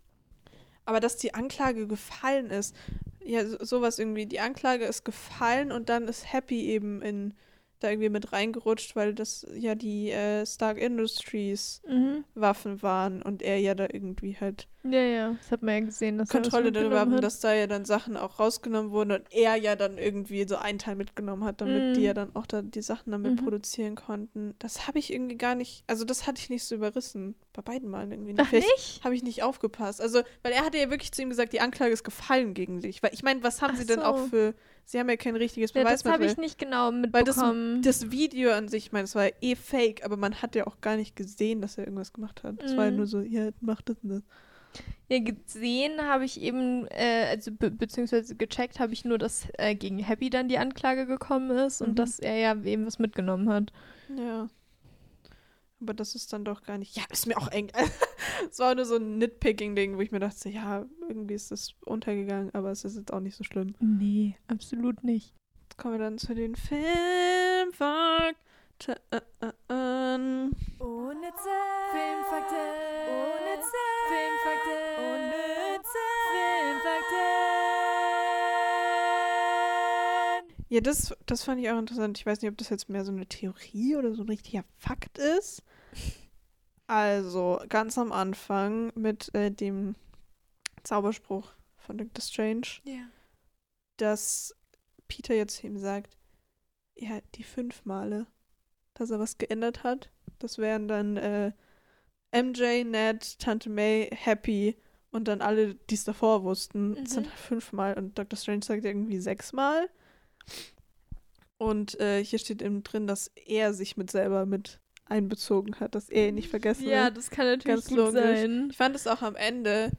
Aber dass die Anklage gefallen ist. Ja, so, sowas irgendwie. Die Anklage ist gefallen und dann ist Happy eben in da irgendwie mit reingerutscht, weil das ja die äh, Stark Industries Mhm. Waffen waren und er ja da irgendwie halt Ja, ja, das hat man ja gesehen, dass er Kontrolle darüber haben, dass da ja dann Sachen auch rausgenommen wurden und er ja dann irgendwie so einen Teil mitgenommen hat, damit Mhm. die ja dann auch da die Sachen damit Mhm. produzieren konnten. Das habe ich irgendwie gar nicht, also das hatte ich nicht so überrissen. Bei beiden Malen irgendwie nicht. Ach, nicht? Habe ich nicht aufgepasst. Also, weil er hatte ja wirklich zu ihm gesagt, die Anklage ist gefallen gegen dich. Weil ich meine, was haben Ach sie denn auch so. für, sie haben ja kein richtiges Ja, das habe Beweismittel. ich nicht genau Weil das- mitbekommen. das Video an sich, ich meine, es war ja eh fake, aber man hat ja auch gar nicht gesehen, dass er irgendwas gemacht hat. Es war ja Mhm. nur so, ja, mach das und das. Ja, gesehen habe ich eben, äh, also be beziehungsweise gecheckt habe ich nur, dass äh, gegen Happy dann die Anklage gekommen ist Mhm. und dass er ja eben was mitgenommen hat. Ja. Aber das ist dann doch gar nicht. Ja, ist mir auch eng. Es war nur so ein Nitpicking-Ding, wo ich mir dachte, ja, irgendwie ist das untergegangen, aber es ist jetzt auch nicht so schlimm. Nee, absolut nicht. Jetzt kommen wir dann zu den Filmfakten. Unnütze Filmfakten. Unnütze Filmfakten. Unnütze Filmfakten. Ja, das, das fand ich auch interessant. Ich weiß nicht, ob das jetzt mehr so eine Theorie oder so ein richtiger Fakt ist. Also, ganz am Anfang mit äh, dem Zauberspruch von Doctor Strange. Ja. dass Peter jetzt ihm sagt, ja, die fünf Male, dass er was geändert hat. Das wären dann äh, MJ, Ned, Tante May, Happy und dann alle, die es davor wussten. Das sind Mhm. halt fünfmal und Dr. Strange sagt irgendwie sechsmal. Und äh, hier steht eben drin, dass er sich mit selber mit einbezogen hat, dass er ihn nicht vergessen Ja, hat. das kann natürlich Ganz gut logisch. sein. Ich fand es auch am Ende,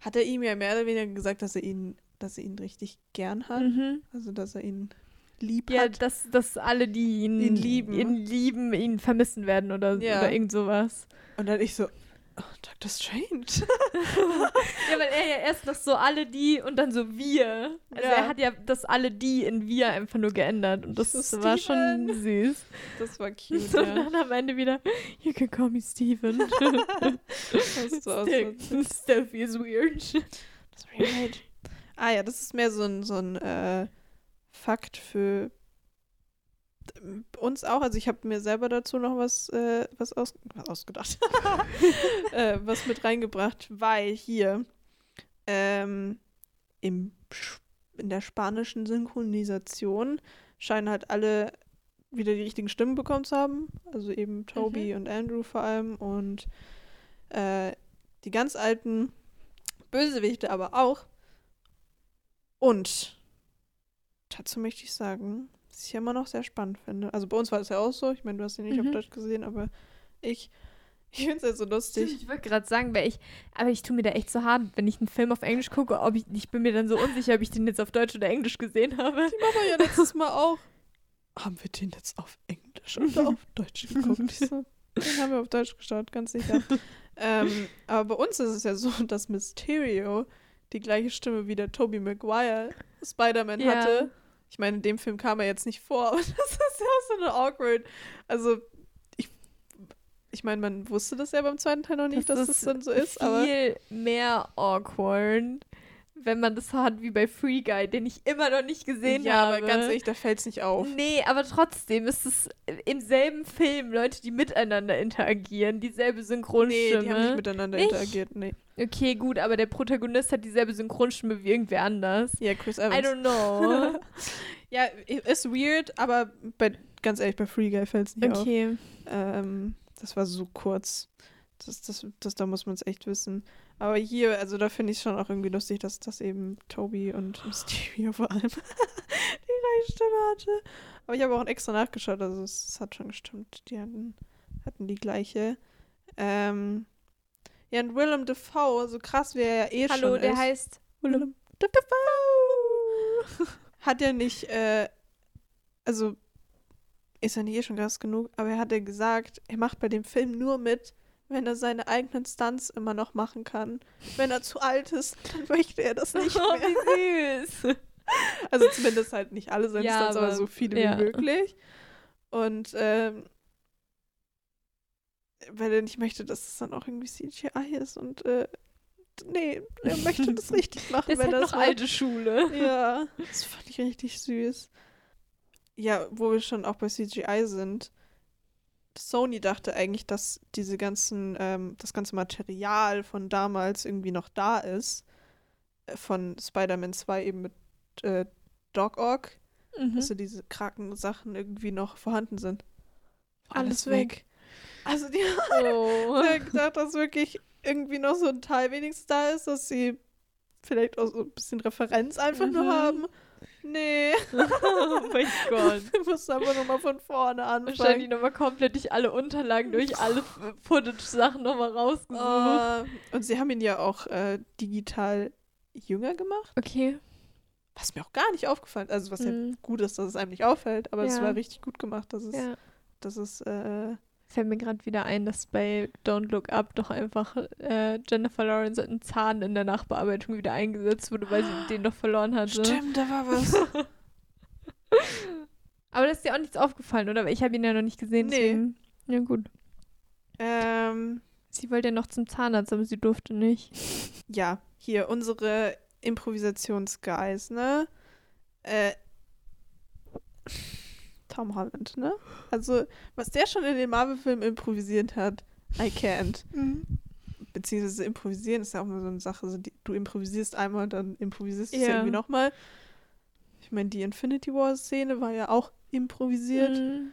hat er ihm ja mehr oder weniger gesagt, dass er ihn, dass er ihn richtig gern hat. Mhm. Also, dass er ihn lieb Ja, hat. dass, dass alle, die ihn, Ihn lieben. ihn lieben, ihn vermissen werden oder, Ja. oder irgend sowas. Und dann ich so, oh, Dr. Strange. Ja, weil er ja erst noch so alle die und dann so wir. Also Ja. er hat ja das alle die in wir einfach nur geändert und das So war schon süß. Das war cute, Und ja. dann am Ende wieder, you can call me Steven. Steffi is weird. Das war right. Ah ja, das ist mehr so ein, so ein äh, Fakt für uns auch. Also ich habe mir selber dazu noch was, äh, was, aus, was ausgedacht. äh, was mit reingebracht, weil hier ähm, im, in der spanischen Synchronisation scheinen halt alle wieder die richtigen Stimmen bekommen zu haben. Also eben Toby und Andrew vor allem und äh, die ganz alten Bösewichte aber auch. Und dazu möchte ich sagen, was ich immer noch sehr spannend finde. Also bei uns war es ja auch so. Ich meine, du hast ihn nicht Mhm. auf Deutsch gesehen, aber ich, ich finde es halt so lustig. Ich wollte gerade sagen, weil ich, aber ich tue mir da echt so hart, wenn ich einen Film auf Englisch gucke, ob ich, ich bin mir dann so unsicher, ob ich den jetzt auf Deutsch oder Englisch gesehen habe. Die Mama ja letztes Mal auch. Haben wir den jetzt auf Englisch oder auf Deutsch geguckt? So, den haben wir auf Deutsch geschaut, ganz sicher. ähm, aber bei uns ist es ja so, dass Mysterio die gleiche Stimme wie der Tobey Maguire Spider-Man Ja. hatte. Ich meine, in dem Film kam er jetzt nicht vor, aber das ist ja auch so eine awkward. Also, ich, ich meine, man wusste das ja beim zweiten Teil noch nicht, dass das dann so ist, aber. viel mehr awkward, wenn man das so hat wie bei Free Guy, den ich immer noch nicht gesehen ja, habe. aber ganz ehrlich, da fällt es nicht auf. Nee, aber trotzdem ist es im selben Film Leute, die miteinander interagieren, dieselbe Nee, Synchronstimme. die haben nicht miteinander Nicht? interagiert. Nee. okay, gut, aber der Protagonist hat dieselbe Synchronstimme wie irgendwer anders. Ja, Chris I Evans. don't know. Ja, ist weird, aber bei, ganz ehrlich, bei Free Guy fällt es nicht auf. okay. Ähm, das war so kurz. Das, das, das, da muss man es echt wissen. Aber hier, also da finde ich es schon auch irgendwie lustig, dass das eben Toby und Mysterio vor allem die gleiche Stimme hatte. Aber ich habe auch extra nachgeschaut, also es, es hat schon gestimmt. Die hatten, hatten die gleiche. Ähm, ja, und Willem Dafoe, so krass wie er ja eh Hallo, schon der ist. heißt Willem Dafoe. Hat er nicht, äh, also ist er nicht eh schon krass genug, aber er hat ja gesagt, er macht bei dem Film nur mit, wenn er seine eigenen Stunts immer noch machen kann. Wenn er zu alt ist, dann möchte er das nicht Oh, mehr. wie süß. Also zumindest halt nicht alle seine Ja, Stunts, aber, aber- so viele ja. wie möglich. Und ähm, weil er nicht möchte, dass es dann auch irgendwie CGI ist und äh, nee, er möchte das richtig machen, ist wenn halt das noch macht. alte Schule. Ja, das fand ich richtig süß. Ja, wo wir schon auch bei CGI sind. Sony dachte eigentlich, dass diese ganzen, ähm, das ganze Material von damals irgendwie noch da ist. Äh, Von Spider-Man 2 eben mit äh, Doc Ock, Mhm. dass so diese Kraken-Sachen irgendwie noch vorhanden sind. Alles weg. Also die Oh. haben gedacht, dass wirklich irgendwie noch so ein Teil wenigstens da ist, dass sie vielleicht auch so ein bisschen Referenz einfach nur Mhm. haben. Nee, oh mein Gott. wir mussten einfach nochmal von vorne Wahrscheinlich anfangen. nochmal komplett durch alle Unterlagen, durch alle Footage-Sachen nochmal rausgesucht. Äh, und sie haben ihn ja auch äh, digital jünger gemacht, okay. was mir auch gar nicht aufgefallen ist. Also was ja Mhm. gut ist, dass es einem nicht auffällt, aber es Ja. war richtig gut gemacht, dass es, Ja. dass es äh, Fällt mir gerade wieder ein, dass bei Don't Look Up doch einfach äh, Jennifer Lawrence ein Zahn in der Nachbearbeitung wieder eingesetzt wurde, weil sie den doch verloren hatte. stimmt, da war was. Aber da ist dir auch nichts aufgefallen, oder? Ich habe ihn ja noch nicht gesehen. Nee. Deswegen. Ja, gut. ähm, Sie wollte ja noch zum Zahnarzt, aber sie durfte nicht. ja, hier unsere Improvisationsguys, ne? Äh, Tom Holland, ne? Also, was der schon in den Marvel-Filmen improvisiert hat, I can't. Beziehungsweise improvisieren ist ja auch immer so eine Sache. Also die, du improvisierst einmal, dann improvisierst du es Ja. irgendwie nochmal. Ich meine, die Infinity War-Szene war ja auch improvisiert. Mhm.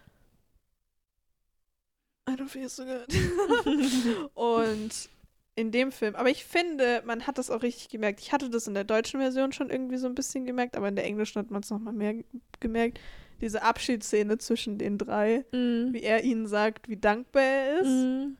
I don't feel so good. Und in dem Film, aber ich finde, man hat das auch richtig gemerkt. Ich hatte das in der deutschen Version schon irgendwie so ein bisschen gemerkt, aber in der englischen hat man es nochmal mehr ge- gemerkt. Diese Abschiedsszene zwischen den drei, Mhm. wie er ihnen sagt, wie dankbar er ist. Mhm.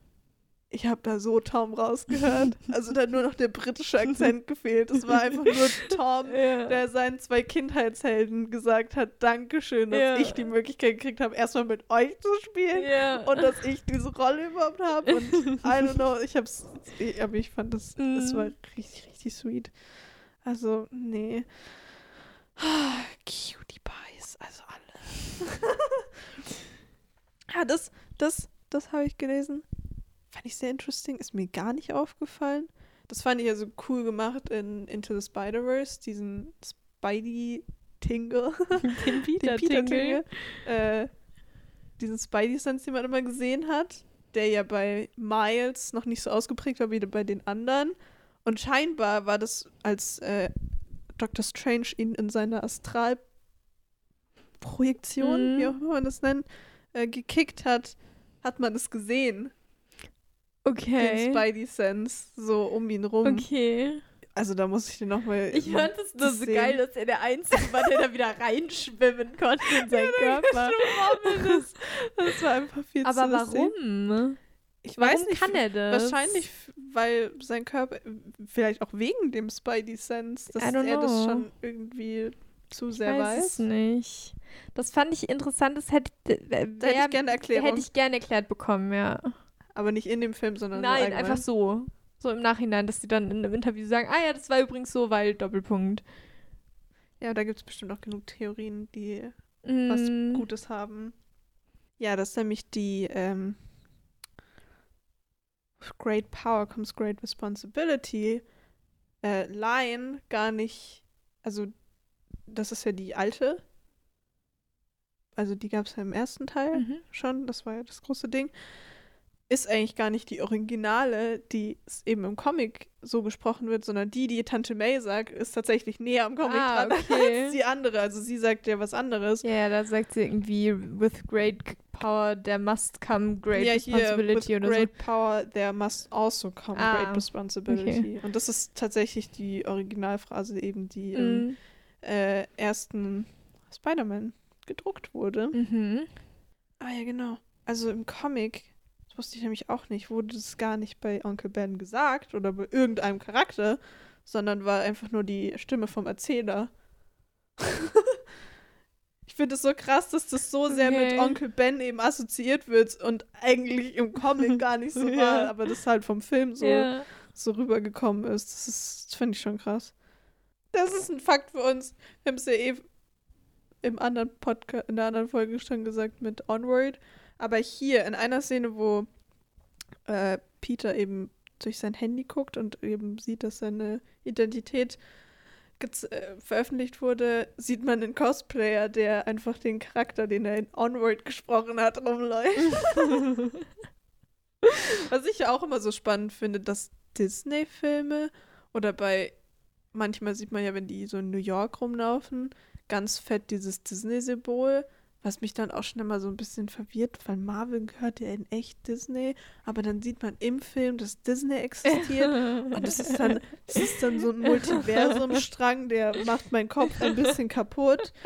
ich habe da so Tom rausgehört. Also da hat nur noch der britische Akzent gefehlt. Es war einfach nur Tom, Ja. der seinen zwei Kindheitshelden gesagt hat, Dankeschön, dass Ja. ich die Möglichkeit gekriegt habe, erstmal mit euch zu spielen ja. und dass ich diese Rolle überhaupt habe. Und I don't know, ich hab's, aber ich fand das, das Mhm. war richtig, richtig sweet. Also, nee. Ah, Cutie Pies, also alle. ja, das, das, das habe ich gelesen. Fand ich sehr interesting, ist mir gar nicht aufgefallen. Das fand ich ja so cool gemacht in Into the Spider-Verse, diesen Spidey-Tingle. den Peter, den Peter. Äh, diesen Spidey-Sense, den man immer gesehen hat, der ja bei Miles noch nicht so ausgeprägt war wie bei den anderen. Und scheinbar war das, als äh, Dr. Strange ihn in seiner Astralprojektion, Mhm. wie auch immer man das nennt, äh, gekickt hat, hat man es gesehen, den Okay. Spidey-Sense, so um ihn rum. Okay. Also da muss ich den nochmal. Ich fand es nur so sehen. geil, dass er der Einzige war, der da wieder reinschwimmen konnte in seinen Körper. das, das war einfach viel Aber zu lustig. warum? Ich Warum weiß nicht. kann er das? Wahrscheinlich, weil sein Körper, vielleicht auch wegen dem Spidey-Sense, dass I don't er das know. schon irgendwie zu Ich sehr weiß, weiß. es nicht. Das fand ich interessant. Das hätte, Da hätte wär- ich gerne Erklärung. hätte ich gerne erklärt bekommen, ja. aber nicht in dem Film, sondern so Nein, einfach so. So im Nachhinein, dass die dann in einem Interview sagen, ah ja, das war übrigens so, weil Doppelpunkt. Ja, da gibt es bestimmt auch genug Theorien, die Mm, was Gutes haben. Ja, das ist nämlich die ähm, Great Power comes great responsibility äh, Line gar nicht, also das ist ja die alte, also die gab es ja im ersten Teil Mhm. schon, das war ja das große Ding, ist eigentlich gar nicht die Originale, die eben im Comic so gesprochen wird, sondern die, die Tante May sagt, ist tatsächlich näher am Comic Ah, dran okay. als die andere. Also sie sagt ja was anderes. Ja, ja, da sagt sie irgendwie, with great power there must come great ja, responsibility hier, with oder great power there must also come Ah, great responsibility. Und das ist tatsächlich die Originalphrase eben, die so. im Mm. äh, ersten Spider-Man gedruckt wurde. Mhm. Ah ja, genau. Also im Comic, das wusste ich nämlich auch nicht, wurde das gar nicht bei Onkel Ben gesagt oder bei irgendeinem Charakter, sondern war einfach nur die Stimme vom Erzähler. ich finde es so krass, dass das so sehr mit Okay. Onkel Ben eben assoziiert wird und eigentlich im Comic gar nicht so Ja. war, aber das halt vom Film so, Ja. so rübergekommen ist. Das ist, das finde ich schon krass. Das ist ein Fakt für uns. Wir haben es ja eh im anderen Podcast, in der anderen Folge schon gesagt mit Onward. Aber hier in einer Szene, wo äh, Peter eben durch sein Handy guckt und eben sieht, dass seine Identität veröffentlicht wurde, sieht man einen Cosplayer, der einfach den Charakter, den er in Onward gesprochen hat, rumläuft. Was ich ja auch immer so spannend finde, dass Disney-Filme oder bei, manchmal sieht man ja, wenn die so in New York rumlaufen, ganz fett dieses Disney-Symbol, was mich dann auch schon immer so ein bisschen verwirrt, weil Marvel gehört ja in echt Disney, aber dann sieht man im Film, dass Disney existiert und das ist dann, das ist dann so ein Multiversumstrang, der macht meinen Kopf ein bisschen kaputt.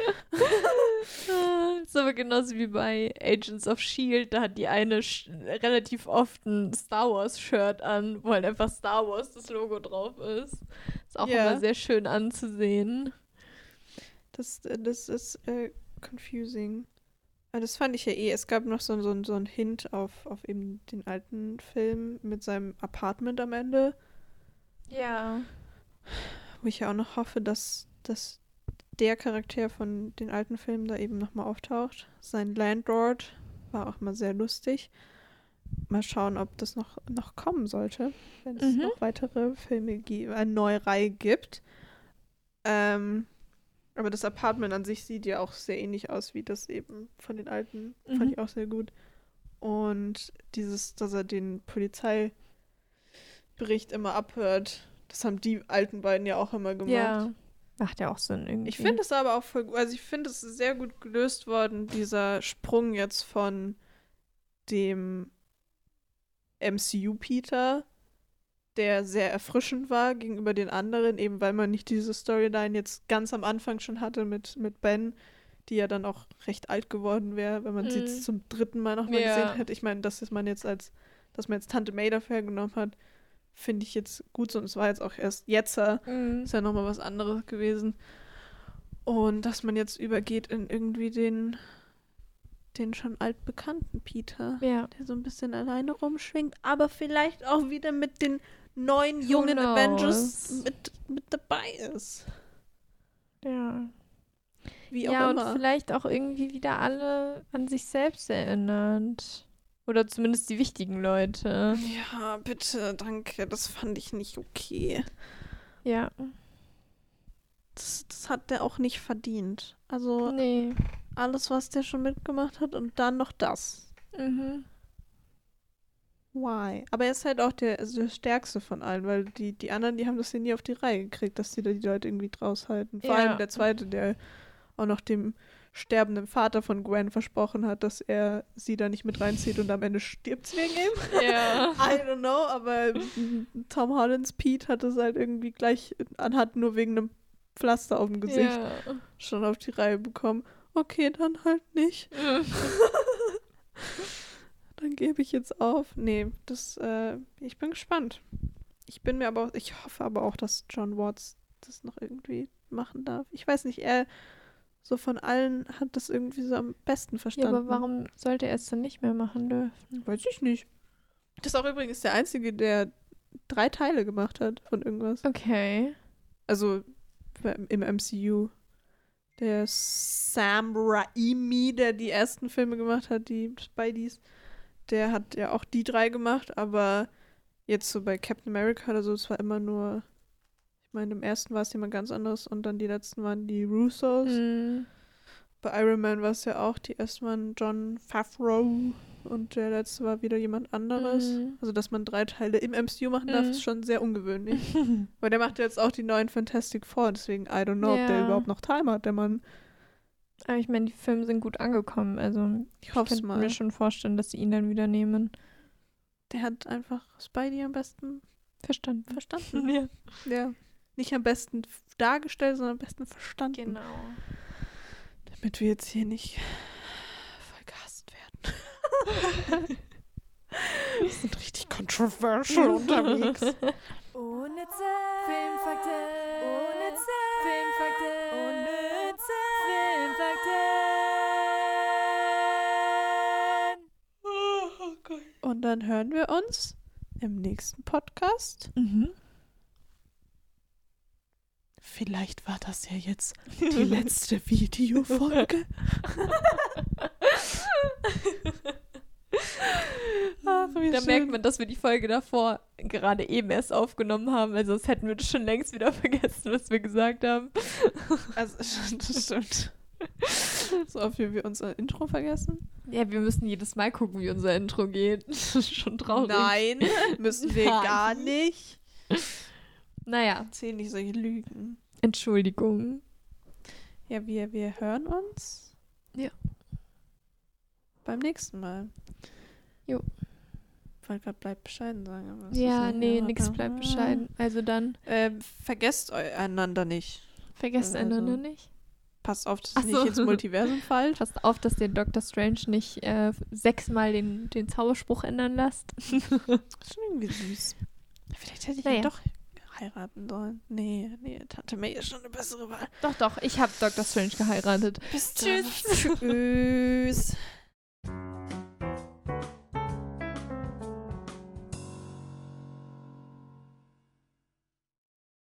Das ist aber genauso wie bei Agents of Shield. Da hat die eine sch- relativ oft ein Star Wars-Shirt an, wo halt einfach Star Wars das Logo drauf ist. Ist auch Ja. immer sehr schön anzusehen. Das, äh, das ist äh, confusing. Aber das fand ich ja eh. Es gab noch so, so, so einen Hint auf, auf eben den alten Film mit seinem Apartment am Ende, Ja. wo ich ja auch noch hoffe, dass, dass der Charakter von den alten Filmen da eben nochmal auftaucht. Sein Landlord war auch mal sehr lustig. Mal schauen, ob das noch, noch kommen sollte, wenn es Mhm. noch weitere Filme gibt, eine neue Reihe gibt. Ähm, aber das Apartment an sich sieht ja auch sehr ähnlich aus wie das eben von den alten. Mhm. Fand ich auch sehr gut. Und dieses, dass er den Polizeibericht immer abhört, das haben die alten beiden ja auch immer gemacht. Ja. Macht ja auch Sinn irgendwie. Ich finde es aber auch voll gut, also ich finde es sehr gut gelöst worden, dieser Sprung jetzt von dem MCU-Peter, der sehr erfrischend war gegenüber den anderen, eben weil man nicht diese Storyline jetzt ganz am Anfang schon hatte mit, mit Ben, die ja dann auch recht alt geworden wäre, wenn man sie Mhm. jetzt zum dritten Mal nochmal Ja. gesehen hätte. Ich meine, das ist man jetzt als dass man jetzt Tante May dafür hergenommen hat, finde ich jetzt gut so. Und es war jetzt auch erst jetzt, Mhm. ist ja nochmal was anderes gewesen. Und dass man jetzt übergeht in irgendwie den, den schon altbekannten Peter, Ja. der so ein bisschen alleine rumschwingt, aber vielleicht auch wieder mit den neuen jungen? Avengers mit, mit dabei ist. Ja. Wie auch ja, und immer. vielleicht auch irgendwie wieder alle an sich selbst erinnert. Oder zumindest die wichtigen Leute. Ja, bitte, danke. Das fand ich nicht okay. Ja. Das, das hat der auch nicht verdient. Also Nee. alles, was der schon mitgemacht hat und dann noch das. Mhm. Why? Aber er ist halt auch der, also der stärkste von allen, weil die, die anderen, die haben das ja nie auf die Reihe gekriegt, dass die da die Leute irgendwie draus halten. Vor Ja. allem der zweite, der auch noch dem sterbenden Vater von Gwen versprochen hat, dass er sie da nicht mit reinzieht und am Ende stirbt sie wegen ihm. Ja. I don't know, aber Tom Hollands Pete hat es halt irgendwie gleich anhat nur wegen einem Pflaster auf dem Gesicht Ja. schon auf die Reihe bekommen. Okay, dann halt nicht. Dann gebe ich jetzt auf. Nee, das, äh, ich bin gespannt. Ich bin mir aber, auch- ich hoffe aber auch, dass John Watts das noch irgendwie machen darf. Ich weiß nicht, er so von allen hat das irgendwie so am besten ja, verstanden. aber warum sollte er es dann nicht mehr machen dürfen? Weiß ich nicht. Das ist auch übrigens der Einzige, der drei Teile gemacht hat von irgendwas. Okay. Also im MCU. Der Sam Raimi, der die ersten Filme gemacht hat, die Spideys, der hat ja auch die drei gemacht, aber jetzt so bei Captain America oder so, es war immer nur, ich meine, im ersten war es jemand ganz anderes und dann die letzten waren die Russos. Mhm. Bei Iron Man war es ja auch, die ersten waren John Favreau und der letzte war wieder jemand anderes. Mhm. Also, dass man drei Teile im MCU machen darf, Mhm. ist schon sehr ungewöhnlich. Weil der macht jetzt auch die neuen Fantastic Four, deswegen I don't know, ob der Ja. überhaupt noch Time hat, der Mann. Aber ich meine, die Filme sind gut angekommen. Also Ich ich hoffe es könnte mir schon vorstellen, dass sie ihn dann wieder nehmen. Der hat einfach Spidey am besten Verstanden. verstanden. Ja. ja. Nicht am besten dargestellt, sondern am besten verstanden. Genau. Damit wir jetzt hier nicht vergast werden. wir sind richtig controversial unterwegs. Unnütze Filmfakten. Unnütze Filmfakten. Unnütze Filmfakten. Und dann hören wir uns im nächsten Podcast. Mhm. Vielleicht war das ja jetzt die letzte Videofolge. Ach, Da schön. merkt man, dass wir die Folge davor gerade eben erst aufgenommen haben. Also das hätten wir das schon längst wieder vergessen, was wir gesagt haben. Also, das stimmt. So oft wie wir unser Intro vergessen. Ja, wir müssen jedes Mal gucken, wie unser Intro geht. Das ist schon traurig. Nein, müssen wir Nein. gar nicht. Naja, Erzähl nicht solche Lügen. Entschuldigung. Ja, wir, wir hören uns. Ja. Beim nächsten Mal. Jo. Ich wollte gerade bleibt bescheiden sagen. Aber Ja, nee, nix Wort. bleibt bescheiden. Also dann Ähm, vergesst einander nicht. vergesst Also- einander nicht. Passt auf, dass Ach so. nicht ins Multiversum fallt. Passt auf, dass ihr Dr. Strange nicht äh, sechsmal den, den Zauberspruch ändern lasst. Das ist schon irgendwie süß. Vielleicht hätte ich Naja. ihn doch heiraten sollen. Nee, nee, Tante May ist schon eine bessere Wahl. Doch, doch, ich habe Dr. Strange geheiratet. Bis Tschüss. Tschüss.